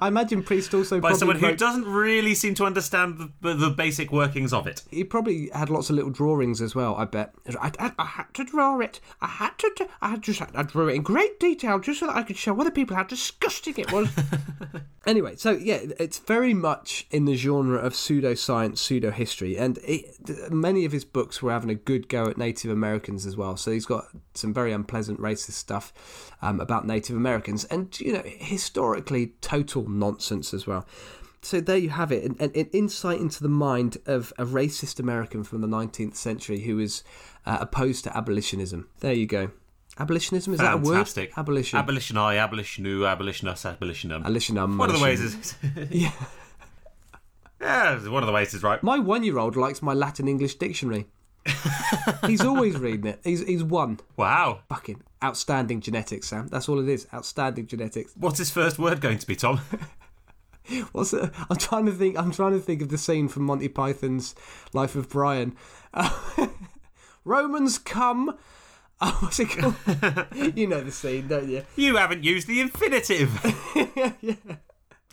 [SPEAKER 2] I imagine Priest also
[SPEAKER 1] by someone who doesn't really seem to understand the, the basic workings of it.
[SPEAKER 2] he probably had lots of little drawings as well. I bet. I, I, I had to draw it. I had to. do- I just. I drew it in great detail just so that I could show other people how disgusting it was. anyway, so yeah, it's very much in the genre of pseudoscience, pseudo history, and it, many of his books were having a good go at Native Americans as well. So he's got some very unpleasant racist stuff um, about Native Americans, and you know, historically total nonsense as well. So there you have it, an, an insight into the mind of a racist American from the 19th century who is uh, opposed to abolitionism. There you go. Abolitionism is
[SPEAKER 1] Fantastic.
[SPEAKER 2] that a word? Abolition.
[SPEAKER 1] Abolition I, abolition you, abolition us, abolitionum.
[SPEAKER 2] Abolitionum.
[SPEAKER 1] one of the ways is.
[SPEAKER 2] Yeah.
[SPEAKER 1] yeah, one of the ways is right.
[SPEAKER 2] My one-year-old likes my Latin English dictionary. He's always reading it. He's he's one.
[SPEAKER 1] Wow.
[SPEAKER 2] Fucking outstanding genetics, Sam. That's all it is. Outstanding genetics.
[SPEAKER 1] What's his first word going to be, Tom?
[SPEAKER 2] What's it? I'm trying to think. I'm trying to think of the scene from Monty Python's Life of Brian. Romans come. Oh, what's it called? you know the scene, don't you?
[SPEAKER 1] You haven't used the infinitive. yeah.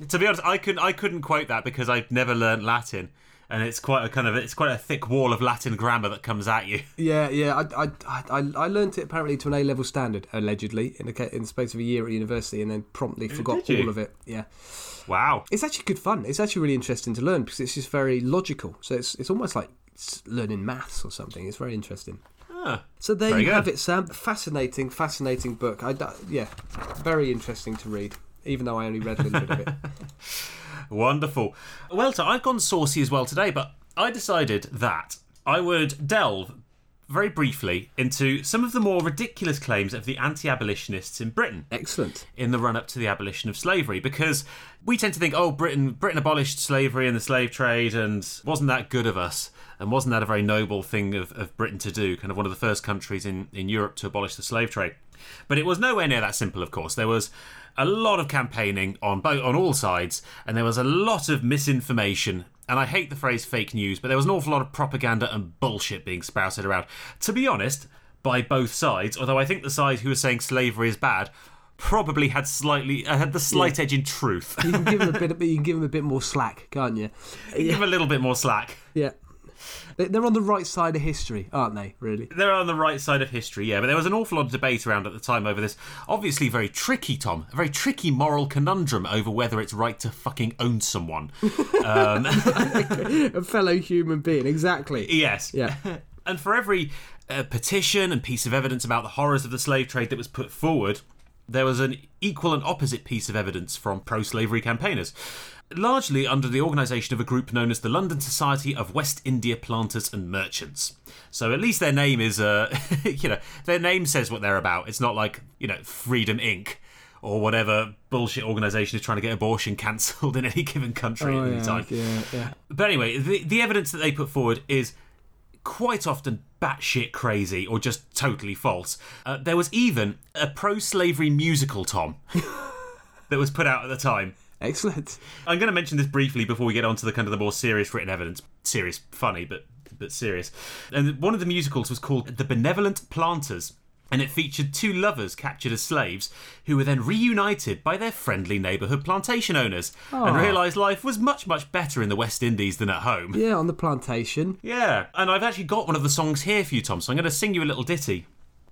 [SPEAKER 1] To be honest, I couldn't. I couldn't quote that because I've never learnt Latin, and it's quite a kind of it's quite a thick wall of Latin grammar that comes at you.
[SPEAKER 2] Yeah, yeah. I, I, I, I learnt it apparently to an A level standard, allegedly, in the in the space of a year at university, and then promptly forgot all of it. Yeah,
[SPEAKER 1] Wow.
[SPEAKER 2] it's actually good fun. It's actually really interesting to learn because it's just very logical. So it's it's almost like learning maths or something. It's very interesting.
[SPEAKER 1] Ah,
[SPEAKER 2] So there you have it, Sam. Fascinating, fascinating book. I, yeah, very interesting to read, even though I only read a little bit of it.
[SPEAKER 1] wonderful. Well, so I've gone saucy as well today, but I decided that I would delve very briefly into some of the more ridiculous claims of the anti-abolitionists in Britain.
[SPEAKER 2] Excellent.
[SPEAKER 1] in the run up to the abolition of slavery because we tend to think oh Britain Britain abolished slavery and the slave trade and wasn't that good of us and wasn't that a very noble thing of, of Britain to do kind of one of the first countries in, in Europe to abolish the slave trade but it was nowhere near that simple of course there was a lot of campaigning on both on all sides and there was a lot of misinformation and I hate the phrase fake news but there was an awful lot of propaganda and bullshit being spouted around to be honest by both sides. Although I think the side who was saying slavery is bad probably had slightly uh, had the slight edge in truth.
[SPEAKER 2] You can give them a bit. You can give them a bit more slack, can't you?
[SPEAKER 1] Give them a little bit more slack.
[SPEAKER 2] Yeah. They- They're on the right side of history, aren't they? Really?
[SPEAKER 1] They're on the right side of history, yeah. But there was an awful lot of debate around at the time over this. Obviously, very tricky, Tom. A very tricky moral conundrum over whether it's right to fucking own someone.
[SPEAKER 2] A fellow human being, exactly.
[SPEAKER 1] Yes.
[SPEAKER 2] Yeah.
[SPEAKER 1] And for every uh, petition and piece of evidence about the horrors of the slave trade that was put forward, there was an equal and opposite piece of evidence from pro slavery campaigners. Largely under the organisation of a group known as the London Society of West India Planters and Merchants. So at least their name is, uh, you know, their name says what they're about. It's not like, you know, Freedom Inc. or whatever bullshit organisation is trying to get abortion cancelled in any given country at any time.
[SPEAKER 2] Oh, yeah, yeah.
[SPEAKER 1] But anyway, the, the evidence that they put forward is quite often batshit crazy or just totally false. Uh, there was even a pro slavery musical, Tom, that was put out at the time.
[SPEAKER 2] Excellent.
[SPEAKER 1] I'm going to mention this briefly before we get on to the kind of the more serious written evidence. Serious, funny, but but serious. And one of the musicals was called The Benevolent Planters. And it featured two lovers captured as slaves who were then reunited by their friendly neighbourhood plantation owners and realised life was much, much better in the West Indies than at home.
[SPEAKER 2] Yeah, on the plantation.
[SPEAKER 1] Yeah, and I've actually got one of the songs here for you, Tom, so I'm going to sing you a little ditty.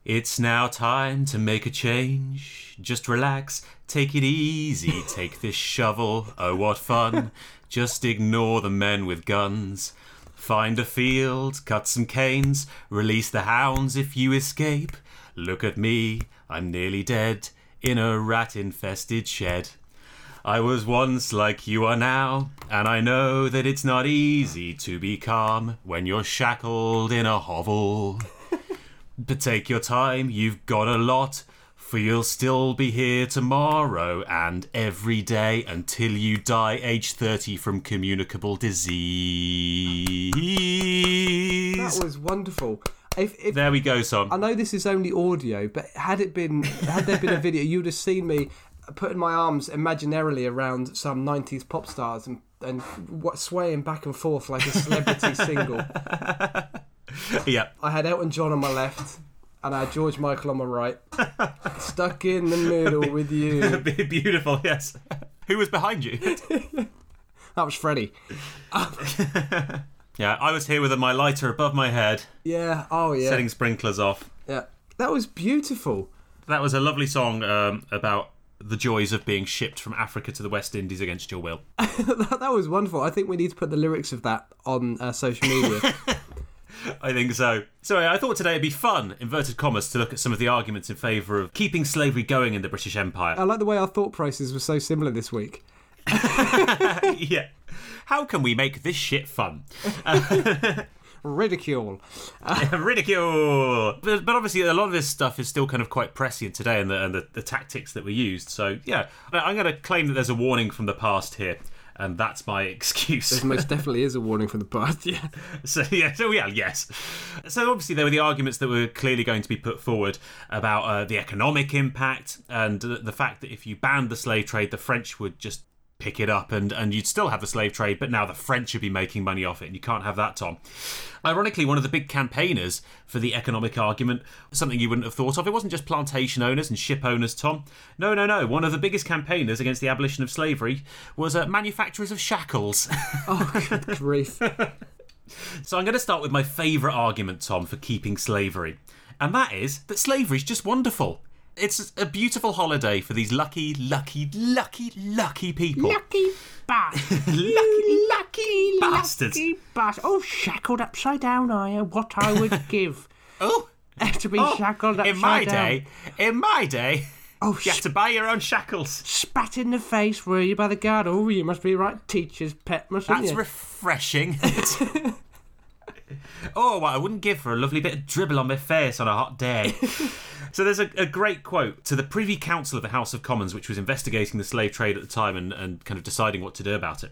[SPEAKER 1] It's now time to make a change. Just relax, take it easy, take this shovel. Oh, what fun! Just ignore the men with guns. Find a field, cut some canes, release the hounds if you escape. Look at me, I'm nearly dead in a rat infested shed. I was once like you are now, and I know that it's not easy to be calm when you're shackled in a hovel. but take your time, you've got a lot, for you'll still be here tomorrow and every day until you die age 30 from communicable disease.
[SPEAKER 2] That was wonderful. If, if
[SPEAKER 1] there we go, Son.
[SPEAKER 2] I know this is only audio, but had it been had there been a video, you'd have seen me putting my arms imaginarily around some '90s pop stars and and what, swaying back and forth like a celebrity single.
[SPEAKER 1] yeah.
[SPEAKER 2] I had Elton John on my left. And I had George Michael on my right, stuck in the middle with you.
[SPEAKER 1] Beautiful, yes. Who was behind you?
[SPEAKER 2] That was Freddie.
[SPEAKER 1] Yeah, I was here with my lighter above my head,
[SPEAKER 2] Yeah. Oh yeah.
[SPEAKER 1] setting sprinklers off.
[SPEAKER 2] Yeah. That was beautiful.
[SPEAKER 1] That was a lovely song um, about the joys of being shipped from Africa to the West Indies against your will.
[SPEAKER 2] that, that was wonderful. I think we need to put the lyrics of that on uh, social media.
[SPEAKER 1] I think so. So I thought today it'd be fun, inverted commas, to look at some of the arguments in favour of keeping slavery going in the British Empire.
[SPEAKER 2] I like the way our thought process were so similar this week.
[SPEAKER 1] yeah. How can we make this shit fun?
[SPEAKER 2] Ridicule.
[SPEAKER 1] Ridicule! But, but obviously, a lot of this stuff is still kind of quite prescient today and the, and the, the tactics that were used. So, yeah, I'm going to claim that there's a warning from the past here. And that's my excuse.
[SPEAKER 2] There most definitely is a warning from the past. Yeah.
[SPEAKER 1] So yeah, so yeah, yes. So obviously there were the arguments that were clearly going to be put forward about uh, the economic impact and the fact that if you banned the slave trade, the French would just pick it up and and you'd still have the slave trade, but now the French would be making money off it, and you can't have that, Tom. Ironically, one of the big campaigners for the economic argument, something you wouldn't have thought of, it wasn't just plantation owners and ship owners, Tom. No, no, no. One of the biggest campaigners against the abolition of slavery was uh, manufacturers of shackles.
[SPEAKER 2] Oh, good grief.
[SPEAKER 1] So I'm going to start with my favourite argument, Tom, for keeping slavery. And that is that slavery is just wonderful. It's a beautiful holiday for these lucky, lucky, lucky, lucky people.
[SPEAKER 2] Lucky bastard.
[SPEAKER 1] lucky, lucky bastards.
[SPEAKER 2] Lucky bastard. Oh, shackled upside down, I you? What I would give
[SPEAKER 1] Oh,
[SPEAKER 2] to be
[SPEAKER 1] oh,
[SPEAKER 2] shackled upside down.
[SPEAKER 1] in my
[SPEAKER 2] down.
[SPEAKER 1] day, in my day,
[SPEAKER 2] Oh,
[SPEAKER 1] you had to buy your own shackles.
[SPEAKER 2] spat in the face, were you, by the guard? Oh, you must be right teacher's pet, mustn't
[SPEAKER 1] That's
[SPEAKER 2] you?
[SPEAKER 1] refreshing. Oh, what I wouldn't give for a lovely bit of dribble on my face on a hot day. so there's a, a great quote to the Privy Council of the House of Commons, which was investigating the slave trade at the time and, and kind of deciding what to do about it.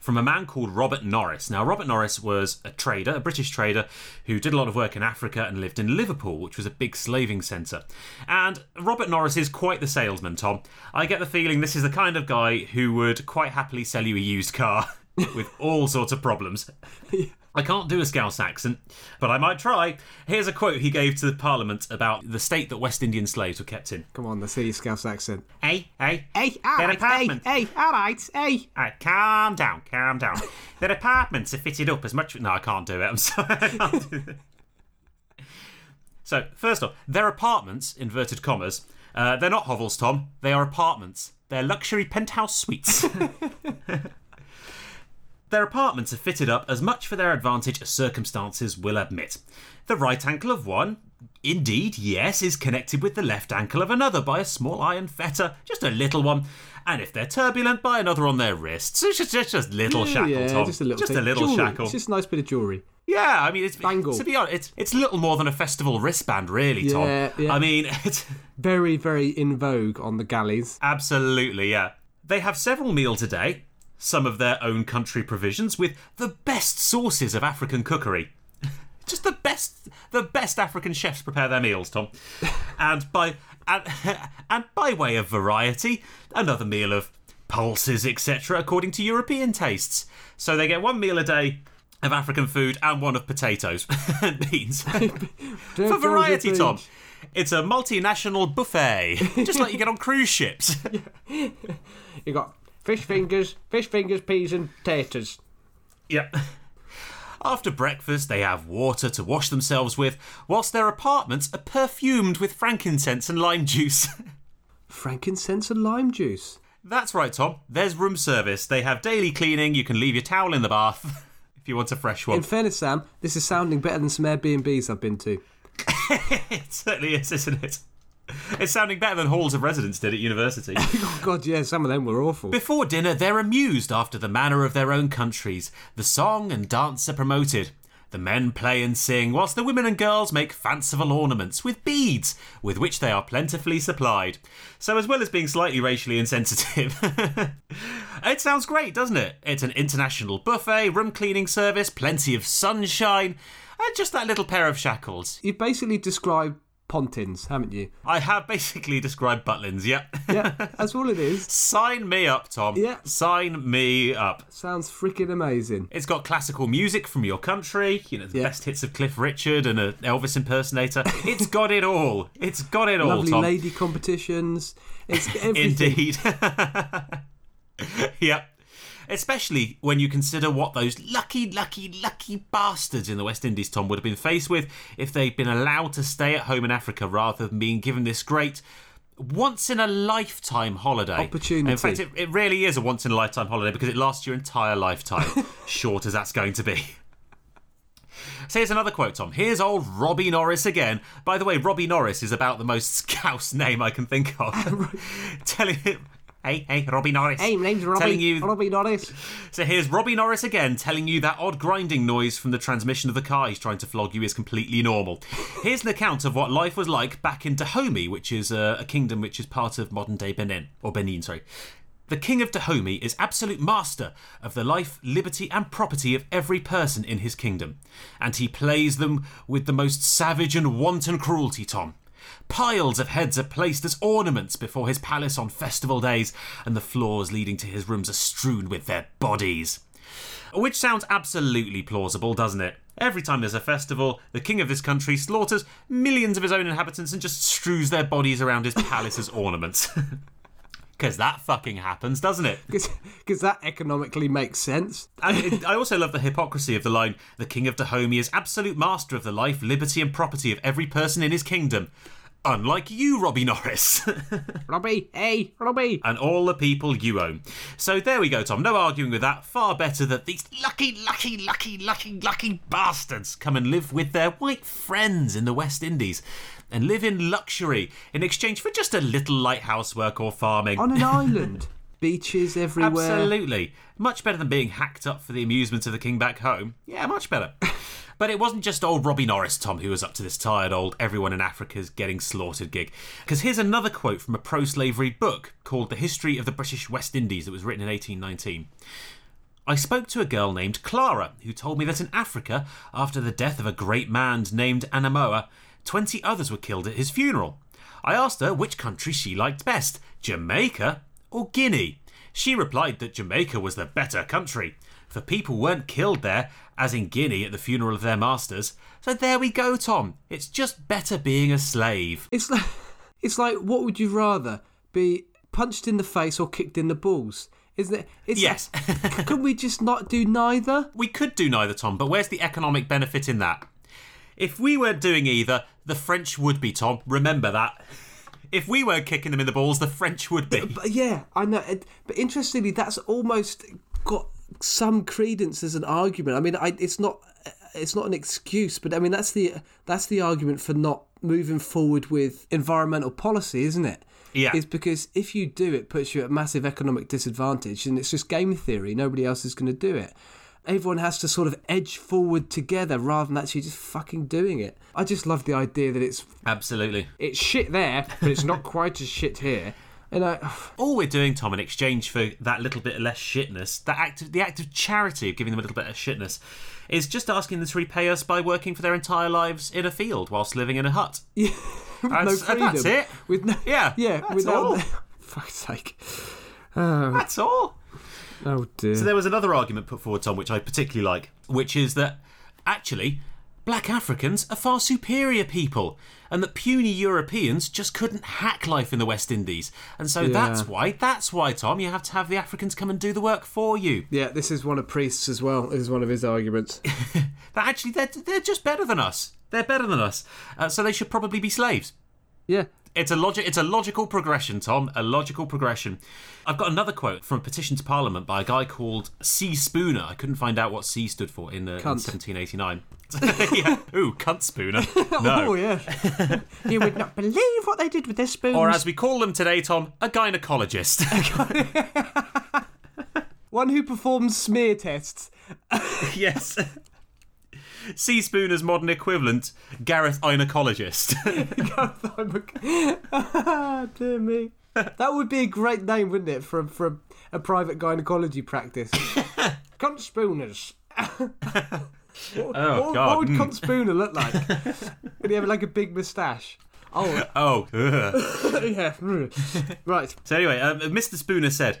[SPEAKER 1] From a man called Robert Norris. Now, Robert Norris was a trader, a British trader, who did a lot of work in Africa and lived in Liverpool, which was a big slaving centre. And Robert Norris is quite the salesman, Tom. I get the feeling this is the kind of guy who would quite happily sell you a used car with all sorts of problems. I can't do a Scouse accent, but I might try. Here's a quote he gave to the Parliament about the state that West Indian slaves were kept in.
[SPEAKER 2] Come on, the city Scouse accent.
[SPEAKER 1] Hey, hey,
[SPEAKER 2] Hey,
[SPEAKER 1] all right, hey,
[SPEAKER 2] hey, all right, hey.
[SPEAKER 1] All right, calm down, calm down. Their apartments are fitted up as much. No, I can't do it. I'm sorry. I can't do it. So, first off, their apartments, inverted commas, uh, they're not hovels, Tom. They are apartments. They're luxury penthouse suites. their apartments are fitted up as much for their advantage as circumstances will admit. The right ankle of one, indeed, yes, is connected with the left ankle of another by a small iron fetter, just a little one. And if they're turbulent, by another on their wrists. It's just, just, just little shackle,
[SPEAKER 2] yeah,
[SPEAKER 1] Tom.
[SPEAKER 2] just a little,
[SPEAKER 1] just
[SPEAKER 2] thing.
[SPEAKER 1] a little
[SPEAKER 2] Jewelry.
[SPEAKER 1] shackle.
[SPEAKER 2] It's just a nice bit of jewelry.
[SPEAKER 1] Yeah, I mean, it's
[SPEAKER 2] Bangle.
[SPEAKER 1] to be honest, it's it's little more than a festival wristband, really, Tom.
[SPEAKER 2] Yeah, yeah.
[SPEAKER 1] I mean, it's
[SPEAKER 2] Very, very in vogue on the galleys.
[SPEAKER 1] absolutely yeah. They have several meals a day, some of their own country provisions, with the best sources of African cookery. Just the best, the best African chefs prepare their meals, Tom. And by and, and by way of variety, another meal of pulses, etc., according to European tastes. So they get one meal a day of African food and one of potatoes and beans. For variety, Tom. It's a multinational buffet, just like you get on cruise ships.
[SPEAKER 2] You got fish fingers, fish fingers, peas, and taters.
[SPEAKER 1] Yep. After breakfast, they have water to wash themselves with, whilst their apartments are perfumed with frankincense and lime juice.
[SPEAKER 2] Frankincense and lime juice.
[SPEAKER 1] That's right, Tom. There's room service. They have daily cleaning. You can leave your towel in the bath if you want a fresh one.
[SPEAKER 2] In fairness, Sam, this is sounding better than some Airbnbs I've been to.
[SPEAKER 1] it certainly is, isn't it? It's sounding better than halls of residence did at university.
[SPEAKER 2] Oh, God, yeah, some of them were awful.
[SPEAKER 1] Before dinner, they're amused after the manner of their own countries. The song and dance are promoted. The men play and sing, whilst the women and girls make fanciful ornaments with beads, with which they are plentifully supplied. So, as well as being slightly racially insensitive, it sounds great, doesn't it? It's an international buffet, room cleaning service, plenty of sunshine, and just that little pair of shackles.
[SPEAKER 2] You've basically described Pontins, haven't you?
[SPEAKER 1] I have basically described Butlins, yep.
[SPEAKER 2] Yeah, that's all it is.
[SPEAKER 1] Sign me up, Tom.
[SPEAKER 2] Yeah.
[SPEAKER 1] Sign me up.
[SPEAKER 2] Sounds freaking amazing.
[SPEAKER 1] It's got classical music from your country, you know, the
[SPEAKER 2] Yeah.
[SPEAKER 1] best hits of Cliff Richard and an Elvis impersonator. It's got it all. It's got it all,
[SPEAKER 2] Lovely
[SPEAKER 1] Tom.
[SPEAKER 2] lady competitions. It's everything.
[SPEAKER 1] Indeed. yep. Especially when you consider what those lucky, lucky, lucky bastards in the West Indies, Tom, would have been faced with if they'd been allowed to stay at home in Africa rather than being given this great once in a lifetime holiday.
[SPEAKER 2] Opportunity.
[SPEAKER 1] In fact, it, it really is a once in a lifetime holiday because it lasts your entire lifetime, short as that's going to be. So here's another quote, Tom. Here's old Robbie Norris again. By the way, Robbie Norris is about the most scouse name I can think of. Oh, Telling him, hey, hey, Robbie Norris.
[SPEAKER 2] Hey, my name's Robbie.
[SPEAKER 1] Telling you,
[SPEAKER 2] Robbie Norris.
[SPEAKER 1] so here's Robbie Norris again telling you that odd grinding noise from the transmission of the car he's trying to flog you is completely normal. Here's an account of what life was like back in Dahomey, which is uh, a kingdom which is part of modern day Benin, or Benin, sorry. The king of Dahomey is absolute master of the life, liberty, and property of every person in his kingdom, and he plays them with the most savage and wanton cruelty, Tom. Piles of heads are placed as ornaments before his palace on festival days, and the floors leading to his rooms are strewn with their bodies. Which sounds absolutely plausible, doesn't it? Every time there's a festival, the king of this country slaughters millions of his own inhabitants and just strews their bodies around his palace as ornaments. Because that fucking happens, doesn't it?
[SPEAKER 2] Because that economically makes sense.
[SPEAKER 1] And it, I also love the hypocrisy of the line The king of Dahomey is absolute master of the life, liberty, and property of every person in his kingdom. Unlike you, Robbie Norris.
[SPEAKER 2] Robbie, hey, Robbie.
[SPEAKER 1] and all the people you own. So there we go, Tom. No arguing with that. Far better that these lucky, lucky, lucky, lucky, lucky bastards come and live with their white friends in the West Indies and live in luxury in exchange for just a little light housework or farming.
[SPEAKER 2] On an island. Beaches everywhere.
[SPEAKER 1] Absolutely. Much better than being hacked up for the amusement of the king back home. Yeah, much better. But it wasn't just old Robbie Norris, Tom, who was up to this tired old everyone in Africa's getting slaughtered gig. Because here's another quote from a pro slavery book called The History of the British West Indies that was written in 1819. I spoke to a girl named Clara, who told me that in Africa, after the death of a great man named Anamoa, 20 others were killed at his funeral. I asked her which country she liked best, Jamaica or Guinea. She replied that Jamaica was the better country, for people weren't killed there as in Guinea at the funeral of their masters. So there we go, Tom. It's just better being a slave.
[SPEAKER 2] It's like, it's like, what would you rather be punched in the face or kicked in the balls? Isn't it? It's
[SPEAKER 1] Yes.
[SPEAKER 2] Can we just not do neither?
[SPEAKER 1] we could do neither, Tom, but where's the economic benefit in that? If we weren't doing either, the French would be, Tom. Remember that. If we weren't kicking them in the balls, the French would be.
[SPEAKER 2] But yeah, I know. But interestingly, that's almost got some credence as an argument. I mean, I, it's not it's not an excuse, but I mean that's the that's the argument for not moving forward with environmental policy, isn't it?
[SPEAKER 1] Yeah.
[SPEAKER 2] Is because if you do, it puts you at massive economic disadvantage, and it's just game theory. Nobody else is going to do it. Everyone has to sort of edge forward together rather than actually just fucking doing it. I just love the idea that it's
[SPEAKER 1] Absolutely.
[SPEAKER 2] it's shit there, but it's not quite as shit here.
[SPEAKER 1] All we're doing, Tom, in exchange for that little bit of less shitness, that act of, the act of charity of giving them a little bit of shitness, is just asking them to repay us by working for their entire lives in a field whilst living in a hut.
[SPEAKER 2] yeah, with no uh,
[SPEAKER 1] That's-
[SPEAKER 2] freedom.
[SPEAKER 1] that's it.
[SPEAKER 2] With no,
[SPEAKER 1] Yeah,
[SPEAKER 2] yeah,
[SPEAKER 1] that's
[SPEAKER 2] without.
[SPEAKER 1] all.
[SPEAKER 2] fuck's sake. Oh,
[SPEAKER 1] That's all.
[SPEAKER 2] oh dear.
[SPEAKER 1] So there was another argument put forward, Tom, which I particularly like, which is that actually black Africans are far superior people, and that puny Europeans just couldn't hack life in the West Indies, and so that's why that's why Tom, you have to have the Africans come and do the work for you.
[SPEAKER 2] yeah, this is one of Priest's as well. This is one of his arguments.
[SPEAKER 1] That actually they're they're just better than us. They're better than us, uh, so they should probably be slaves.
[SPEAKER 2] yeah.
[SPEAKER 1] It's a logic. It's a logical progression, Tom. A logical progression. I've got another quote from a petition to Parliament by a guy called C. Spooner. I couldn't find out what C stood for in, uh, in 1789. yeah. Ooh, cunt Spooner. No.
[SPEAKER 2] Oh yeah. you would not believe what they did with their spoons.
[SPEAKER 1] Or as we call them today, Tom, a gynecologist.
[SPEAKER 2] one who performs smear tests.
[SPEAKER 1] yes. C. Spooner's modern equivalent, Gareth Gynecologist.
[SPEAKER 2] Ah, dear me. That would be a great name, wouldn't it, for a, for a, private gynecology practice? Cunt Spooners.
[SPEAKER 1] oh,
[SPEAKER 2] what,
[SPEAKER 1] God.
[SPEAKER 2] what would
[SPEAKER 1] mm.
[SPEAKER 2] Cunt Spooner look like? would he have like a big moustache? Oh,
[SPEAKER 1] Oh. ugh.
[SPEAKER 2] yeah. Right.
[SPEAKER 1] So anyway, um, Mr. Spooner said,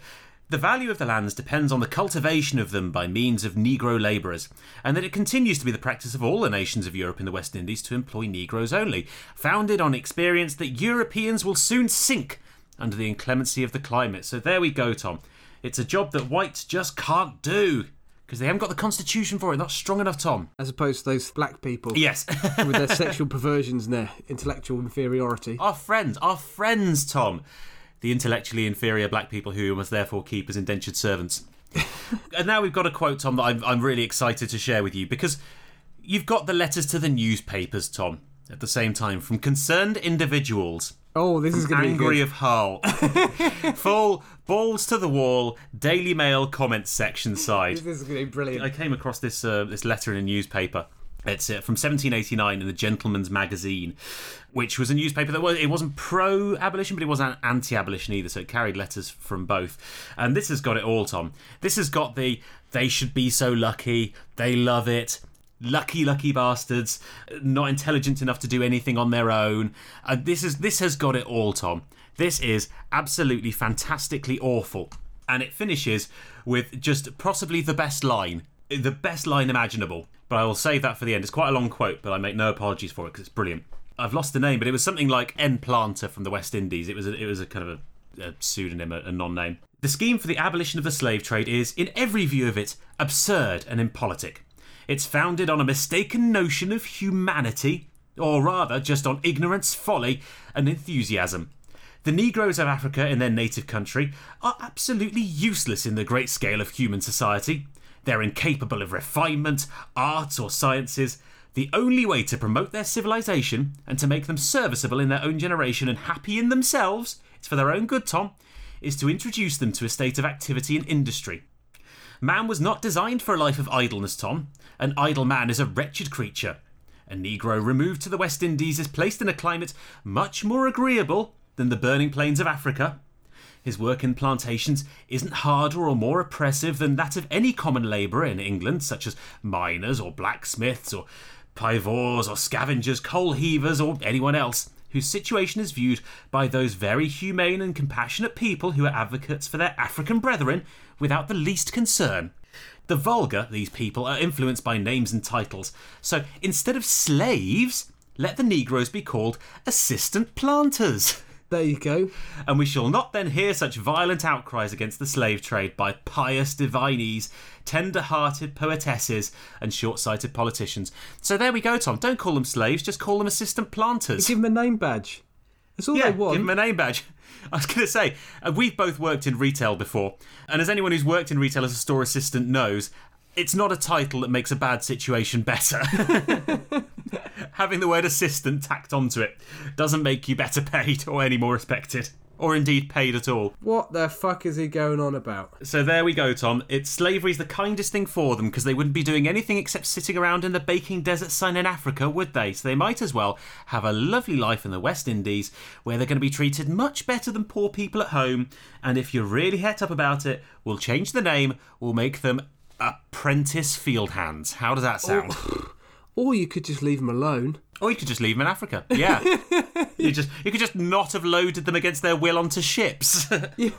[SPEAKER 1] the value of the lands depends on the cultivation of them by means of Negro labourers, and that it continues to be the practice of all the nations of Europe and the West Indies to employ Negroes only, founded on experience that Europeans will soon sink under the inclemency of the climate. So there we go, Tom. It's a job that whites just can't do because they haven't got the constitution for it. Not strong enough, Tom.
[SPEAKER 2] As opposed to those black people
[SPEAKER 1] Yes.
[SPEAKER 2] with their sexual perversions and their intellectual inferiority.
[SPEAKER 1] our friends, our friends, Tom. The intellectually inferior black people who must therefore keep as indentured servants. and now we've got a quote, Tom, that I'm, I'm really excited to share with you because you've got the letters to the newspapers, Tom, at the same time from concerned individuals.
[SPEAKER 2] Oh, this is going to be
[SPEAKER 1] Angry of Hull. Full balls to the wall, Daily Mail comments section side.
[SPEAKER 2] This is going to be brilliant.
[SPEAKER 1] I came across this uh, this letter in a newspaper. It's uh, from 1789 in the Gentleman's Magazine, which was a newspaper that was it wasn't pro-abolition, but it wasn't anti-abolition either. So it carried letters from both. And this has got it all, Tom. This has got the they should be so lucky, they love it. Lucky, lucky bastards, not intelligent enough to do anything on their own. And this is this has got it all, Tom. This is absolutely fantastically awful. And it finishes with just possibly the best line, the best line imaginable. But I will save that for the end. It's quite a long quote, but I make no apologies for it because it's brilliant. I've lost the name, but it was something like N. Planter from the West Indies. It was a, it was a kind of a, a pseudonym, a, a non-name. The scheme for the abolition of the slave trade is, in every view of it, absurd and impolitic. It's founded on a mistaken notion of humanity, or rather, just on ignorance, folly, and enthusiasm. The Negroes of Africa in their native country are absolutely useless in the great scale of human society. They're incapable of refinement, arts, or sciences. The only way to promote their civilization and to make them serviceable in their own generation and happy in themselves, it's for their own good, Tom, is to introduce them to a state of activity and industry. Man was not designed for a life of idleness, Tom. An idle man is a wretched creature. A Negro removed to the West Indies is placed in a climate much more agreeable than the burning plains of Africa. His work in plantations isn't harder or more oppressive than that of any common labourer in England, such as miners or blacksmiths or paviors or scavengers, coal heavers, or anyone else whose situation is viewed by those very humane and compassionate people who are advocates for their African brethren without the least concern. The vulgar, these people, are influenced by names and titles. So instead of slaves, let the Negroes be called assistant planters.
[SPEAKER 2] There you go.
[SPEAKER 1] And we shall not then hear such violent outcries against the slave trade by pious divinees, tender hearted poetesses, and short sighted politicians. So there we go, Tom. Don't call them slaves, just call them assistant planters.
[SPEAKER 2] Give them a name badge. That's all
[SPEAKER 1] yeah,
[SPEAKER 2] they want.
[SPEAKER 1] give them a name badge. I was going to say, uh, we've both worked in retail before, and as anyone who's worked in retail as a store assistant knows, it's not a title that makes a bad situation better. Having the word assistant tacked onto it doesn't make you better paid or any more respected. Or indeed paid at all.
[SPEAKER 2] What the fuck is he going on about?
[SPEAKER 1] So there we go, Tom. It's slavery's the kindest thing for them because they wouldn't be doing anything except sitting around in the baking desert sun in Africa, would they? So they might as well have a lovely life in the West Indies where they're going to be treated much better than poor people at home. And if you're really het up about it, we'll change the name. We'll make them apprentice field hands. How does that sound?
[SPEAKER 2] Or you could just leave them alone.
[SPEAKER 1] Or you could just leave them in Africa. Yeah. you just you could just not have loaded them against their will onto ships. yeah.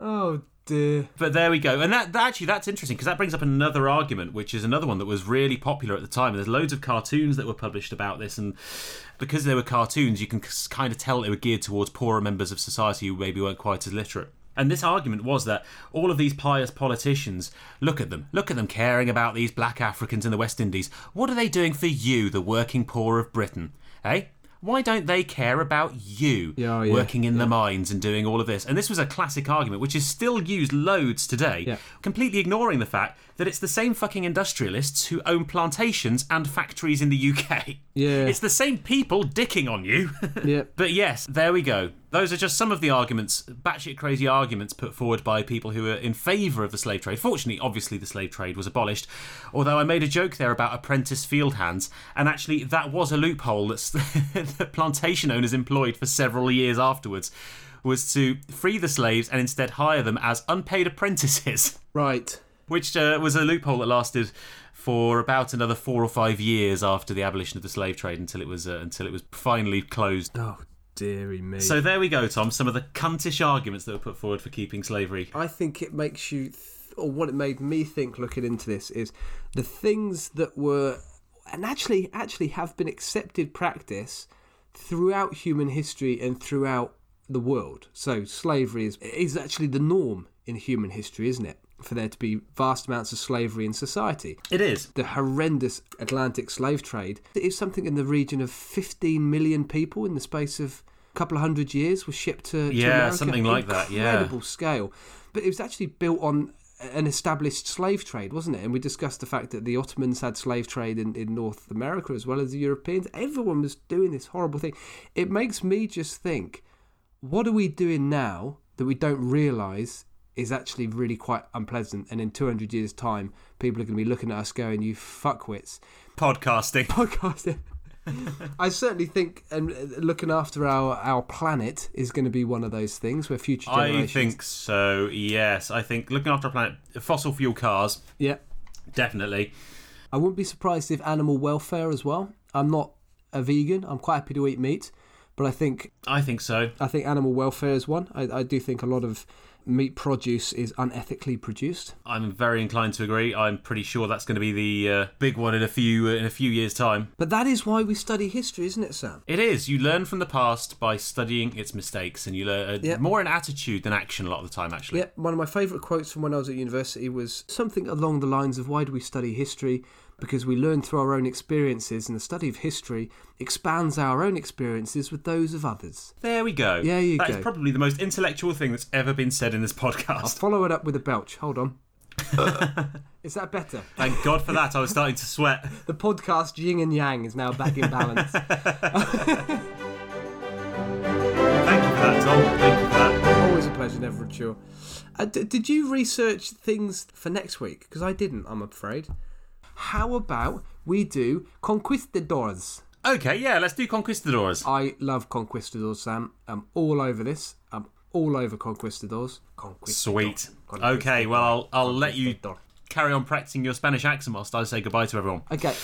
[SPEAKER 2] Oh dear.
[SPEAKER 1] But there we go, and that, that actually that's interesting because that brings up another argument, which is another one that was really popular at the time. There's loads of cartoons that were published about this, and because they were cartoons, you can kind of tell they were geared towards poorer members of society who maybe weren't quite as literate. And this argument was that all of these pious politicians, look at them, look at them caring about these black Africans in the West Indies. What are they doing for you, the working poor of Britain? Eh? Why don't they care about you
[SPEAKER 2] Yeah, oh, yeah,
[SPEAKER 1] working in the mines and doing all of this? And this was a classic argument, which is still used loads today,
[SPEAKER 2] Yeah.
[SPEAKER 1] completely ignoring the fact that it's the same fucking industrialists who own plantations and factories in the UK.
[SPEAKER 2] Yeah.
[SPEAKER 1] It's the same people dicking on you.
[SPEAKER 2] Yeah.
[SPEAKER 1] But yes, there we go. Those are just some of the arguments, batshit crazy arguments put forward by people who are in favour of the slave trade. Fortunately, obviously, the slave trade was abolished. Although I made a joke there about apprentice field hands, and actually, that was a loophole that plantation owners employed for several years afterwards. Was to free the slaves and instead hire them as unpaid apprentices,
[SPEAKER 2] Right.
[SPEAKER 1] Which uh, was a loophole that lasted for about another four or five years after the abolition of the slave trade until it was uh, until it was finally closed.
[SPEAKER 2] Oh dearie me.
[SPEAKER 1] So there we go, Tom. Some of the cuntish arguments that were put forward for keeping slavery.
[SPEAKER 2] I think it makes you, th- or what it made me think looking into this is the things that were, and actually, actually have been accepted practice throughout human history and throughout the world. So slavery is is actually the norm in human history, isn't it? For there to be vast amounts of slavery in society.
[SPEAKER 1] It is.
[SPEAKER 2] The horrendous Atlantic slave trade is something in the region of 15 million people in the space of a couple of hundred years were shipped to, to
[SPEAKER 1] Yeah,
[SPEAKER 2] America.
[SPEAKER 1] something like that, yeah.
[SPEAKER 2] Incredible scale. But it was actually built on an established slave trade, wasn't it? And we discussed the fact that the Ottomans had slave trade in, in North America as well as the Europeans. Everyone was doing this horrible thing. It makes me just think, what are we doing now that we don't realise is actually really quite unpleasant? And in 200 years' time, people are going to be looking at us going, you fuckwits.
[SPEAKER 1] Podcasting.
[SPEAKER 2] Podcasting. I certainly think, and uh, looking after our, our planet is going to be one of those things where future generations.
[SPEAKER 1] I think so, yes. I think looking after our planet, fossil fuel cars,
[SPEAKER 2] Yeah.
[SPEAKER 1] definitely.
[SPEAKER 2] I wouldn't be surprised if animal welfare as well. I'm not a vegan. I'm quite happy to eat meat, but I think
[SPEAKER 1] I think so.
[SPEAKER 2] I think animal welfare is one. I, I do think a lot of meat produce is unethically produced.
[SPEAKER 1] I'm very inclined to agree. I'm pretty sure that's going to be the uh, big one in a few uh, in a few years' time.
[SPEAKER 2] But that is why we study history, isn't it, Sam?
[SPEAKER 1] It is. You learn from the past by studying its mistakes, and you learn uh,
[SPEAKER 2] Yep.
[SPEAKER 1] more in attitude than action a lot of the time. Actually,
[SPEAKER 2] Yeah, one of my favourite quotes from when I was at university was something along the lines of why do we study history? Because we learn through our own experiences, and the study of history expands our own experiences with those of others.
[SPEAKER 1] there we go.
[SPEAKER 2] Yeah, you go.
[SPEAKER 1] That is probably the most intellectual thing that's ever been said in this podcast.
[SPEAKER 2] I'll follow it up with a belch. Hold on. is that better?
[SPEAKER 1] Thank God for that. I was starting to sweat.
[SPEAKER 2] The podcast yin and yang is now back in balance.
[SPEAKER 1] Thank you for that, Tom. Thank you for that.
[SPEAKER 2] Always a pleasure, never a chore. Uh, d- did you research things for next week? Because I didn't, I'm afraid. How about we do Conquistadors?
[SPEAKER 1] Okay, yeah, let's do Conquistadors.
[SPEAKER 2] I love Conquistadors, Sam. I'm all over this. I'm all over Conquistadors. Conquistador.
[SPEAKER 1] Sweet. Okay, well, I'll, I'll let you carry on practicing your Spanish accent whilst I say goodbye to everyone.
[SPEAKER 2] Okay,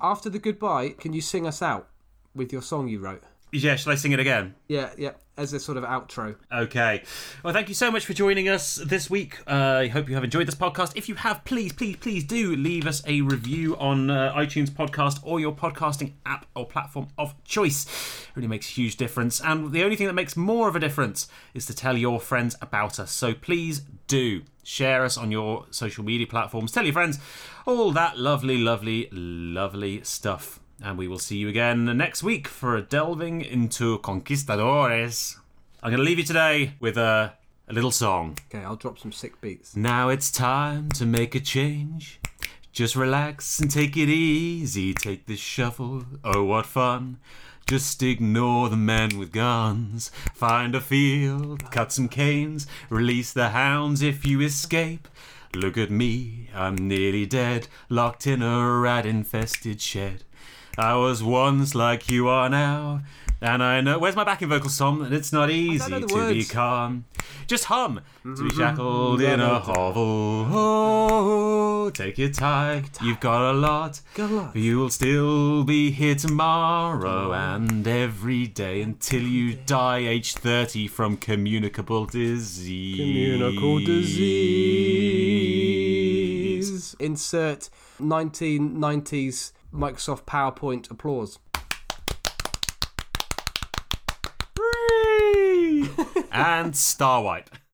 [SPEAKER 2] after the goodbye, can you sing us out with your song you wrote?
[SPEAKER 1] Yeah, shall I sing it again?
[SPEAKER 2] Yeah, yeah, as a sort of outro.
[SPEAKER 1] Okay. Well, thank you so much for joining us this week. Uh, I hope you have enjoyed this podcast. If you have, please, please, please do leave us a review on uh, iTunes Podcast or your podcasting app or platform of choice. It really makes a huge difference. And the only thing that makes more of a difference is to tell your friends about us. So please do share us on your social media platforms. Tell your friends all that lovely, lovely, lovely stuff. And we will see you again next week for a delving into Conquistadores. I'm going to leave you today with a, a little song.
[SPEAKER 2] Okay, I'll drop some sick beats.
[SPEAKER 1] Now it's time to make a change. Just relax and take it easy. Take this shuffle. Oh, what fun. Just ignore the men with guns. Find a field, cut some canes, release the hounds if you escape. Look at me, I'm nearly dead, locked in a rat infested shed. I was once like you are now, and I know. Where's my backing vocal, Tom? And it's not easy to be calm. Just hum. To be mm-hmm. shackled in a hovel. Oh, take your tight. You've got a lot.
[SPEAKER 2] Got a lot.
[SPEAKER 1] You'll still be here tomorrow and every day until you die, age 30, from communicable disease.
[SPEAKER 2] Communicable disease. Insert 1990s Microsoft PowerPoint applause.
[SPEAKER 1] and Starwipe.